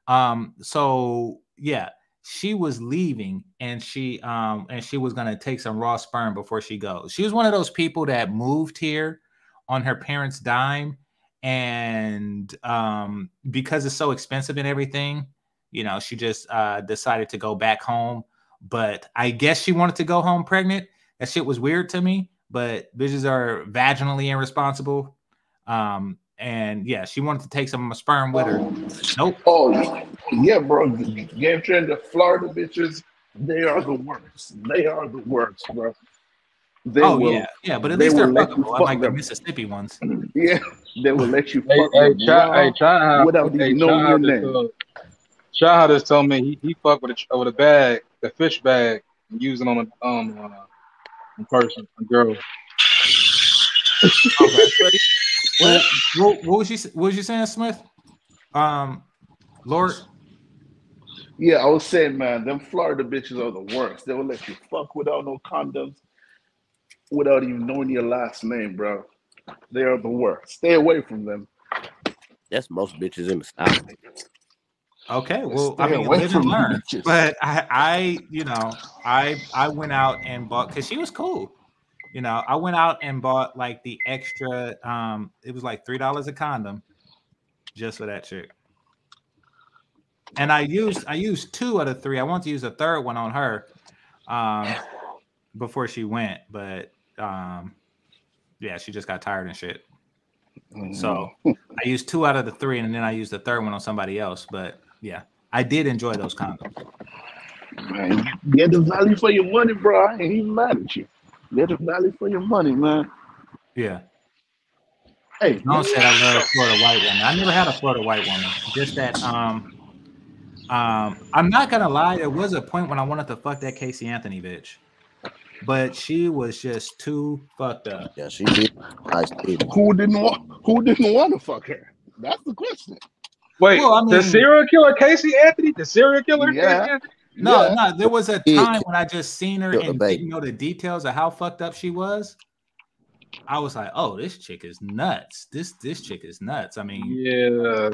Um, so yeah, she was leaving and she um and she was gonna take some raw sperm before she goes. She was one of those people that moved here on her parents' dime, and um because it's so expensive and everything, you know, she just uh decided to go back home. But I guess she wanted to go home pregnant. That shit was weird to me, but bitches are vaginally irresponsible. Um, and yeah, she wanted to take some of my sperm with her. Nope. Oh yeah, bro. Game trend, the Florida bitches, they are the worst. They are the worst, bro. They oh will- yeah, yeah, but at they least they're will let you fuckable, fuck unlike the them. Mississippi ones. Yeah, they will let you fuck hey, them Chad, hey, raw Chad, without hey, even knowing your name. just, Chad just told me he, he fucked with a, with a bag, the fish bag, and use it on a um uh, a person, a girl. What, what, what was you what was you saying, Smith? Um, Lord, Yeah, I was saying, man, them Florida bitches are the worst. They will let you fuck without no condoms, without even knowing your last name, bro. They are the worst. Stay away from them. That's most bitches in the south. Okay, well, I mean, away live from and learn. bitches. But I, I, you know, I, I went out and bought because she was cool. You know, I went out and bought like the extra. Um, it was like three dollars a condom, just for that chick. And I used, I used two out of three. I want to use a third one on her, um, before she went, but um, yeah, she just got tired and shit. So I used two out of the three, and then I used the third one on somebody else. But yeah, I did enjoy those condoms. Man, get the value for your money, bro. I ain't even mad at you. Get the value for your money, man. Yeah. Hey, Don't said I love Florida white woman. I never had a Florida white woman. Just that um um I'm not gonna lie, there was a point when I wanted to fuck that Casey Anthony bitch. but she was just too fucked up. Yeah, she did. Nice baby. Who didn't want? Who didn't want to fuck her? That's the question. Wait, Well, I the serial killer Casey Anthony, the serial killer. Yeah. Casey Anthony? No, Yeah. no, there was a time when I just seen her Killed and baby. didn't know the details of how fucked up she was. I was like, oh, this chick is nuts. This this chick is nuts. I mean, Yeah.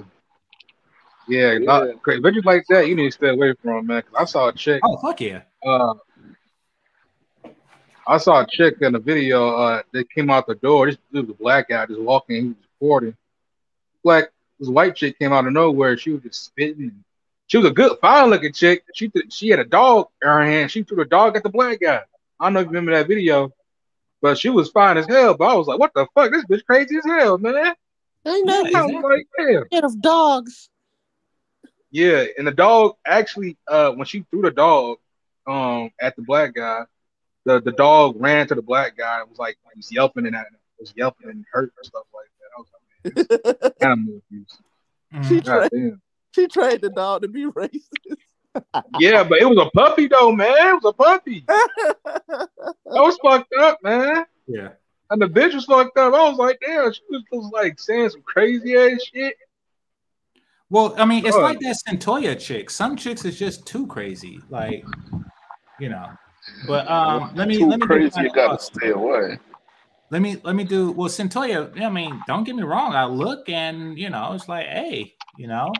Yeah, not- cra- bitches like that you need to stay away from, man. Cause I saw a chick. oh fuck yeah. Uh, I saw a chick in a video. Uh, that came out the door. This dude was a black guy just walking. He was recording. Black, this white chick came out of nowhere. She was just spitting. She was a good, fine looking chick. She th- she had a dog in her hand. She threw the dog at the black guy. I don't know if you remember that video, but she was fine as hell. But I was like, what the fuck? This bitch crazy as hell, man. Ain't Yeah, nothing I was like, damn. scared of dogs. Yeah, and the dog actually, uh, when she threw the dog, um, at the black guy, the the dog ran to the black guy and was like, he was yelping and that was yelping and hurt and stuff like that. I was like, man, this animal abuse. Mhm. She God trained, damn. She trained the dog to be racist. Yeah, but it was a puppy though, man. It was a puppy. That was fucked up, man. Yeah. And the bitch was fucked up. I was like, damn, she was just like saying some crazy ass shit. Well, I mean, it's Bro. like that Centoya chick. Some chicks is just too crazy. Like, you know. But um let me Too let me do crazy. You gotta thoughts. stay away. let me let me do well Centoya, I mean, don't get me wrong. I look and you know, it's like, hey, you know,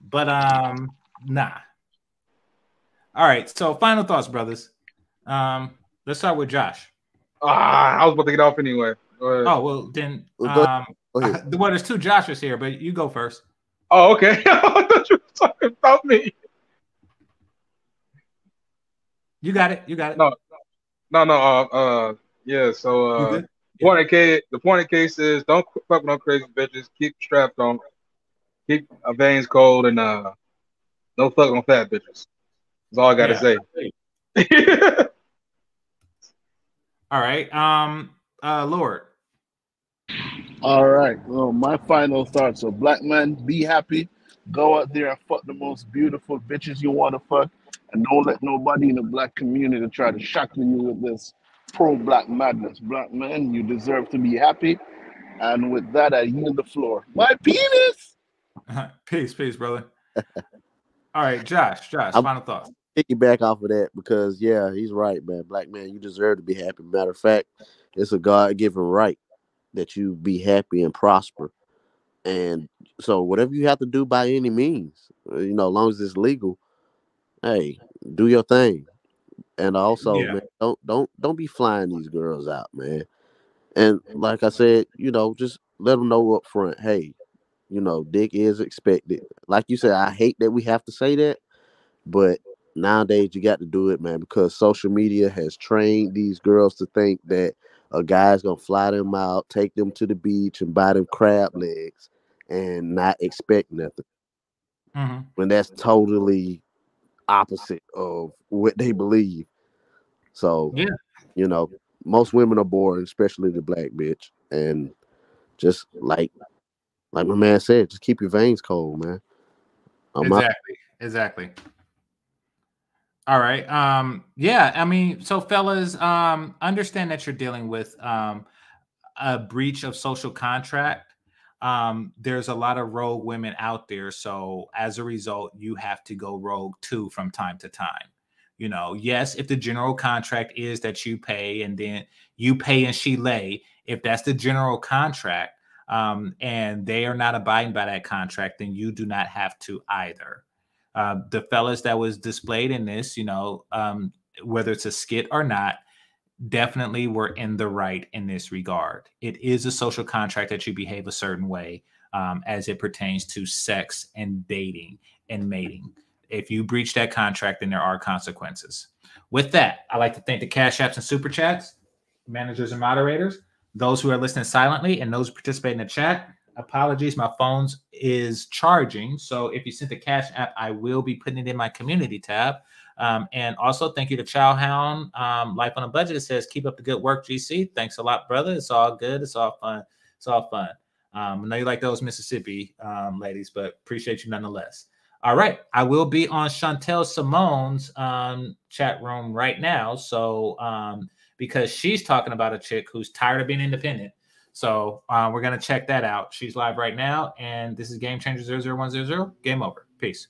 but um, nah. All right, so final thoughts, brothers. Um, let's start with Josh. Ah, I was about to get off anyway. Oh well, then Well, um, go ahead. well, there's two Joshes here, but you go first. Oh, okay. I thought you were talking about me. You got it. You got it. No, no, no. Uh, uh yeah. So, uh, good? point of case, the point of case is don't fuck with no crazy bitches. Keep strapped on. Keep uh, veins cold and uh, no fuck on fat bitches. That's all I gotta Yeah. say. All right. Um, uh, Lord. All right. Well, my final thoughts are black men, be happy. Go out there and fuck the most beautiful bitches you want to fuck. And don't let nobody in the black community try to shackle you with this pro black madness. Black men, you deserve to be happy. And with that, I yield the floor. My penis! peace, peace, brother. All right, Josh. Josh, I'm- final thoughts. piggyback off of that because yeah, he's right, man. Black man, you deserve to be happy. Matter of fact, it's a God given right that you be happy and prosper. And so whatever you have to do by any means, uh, you know, as long as it's legal, hey, do your thing. And also, Yeah. man, don't don't don't be flying these girls out, man. And like I said, you know, just let them know up front, hey, you know, dick is expected. Like you said, I hate that we have to say that, but nowadays you got to do it, man, because social media has trained these girls to think that a guy's gonna fly them out, take them to the beach, and buy them crab legs, and not expect nothing. Mhm. When that's totally opposite of what they believe. So Yeah. you know, most women are bored, especially the black bitch, and just like like my man said, just keep your veins cold, man. I'm out. Exactly. Exactly. All right. Um, yeah, I mean, so fellas, um, understand that you're dealing with um a breach of social contract. Um, there's a lot of rogue women out there. So as a result, you have to go rogue too from time to time. You know, yes, if the general contract is that you pay and then you pay and she lay, if that's the general contract, um, and they are not abiding by that contract, then you do not have to either. Uh, the fellas that was displayed in this, you know, um, whether it's a skit or not, definitely were in the right in this regard. It is a social contract that you behave a certain way um, as it pertains to sex and dating and mating. If you breach that contract, then there are consequences. With that, I'd like to thank the Cash Apps and Super Chats, managers and moderators, those who are listening silently, and those who participate in the chat. Apologies, my phone's is charging. So if you sent the Cash App, I will be putting it in my community tab. Um, and also, thank you to Chowhound, um, Life on a Budget. It says, keep up the good work, GC. Thanks a lot, brother. It's all good. It's all fun. It's all fun. Um, I know you like those Mississippi um, ladies, but appreciate you nonetheless. All right. I will be on Chantel Simone's um, chat room right now. So um, because she's talking about a chick who's tired of being independent. So uh, we're gonna check that out. She's live right now, and this is Game Changer 00100. Game over. Peace.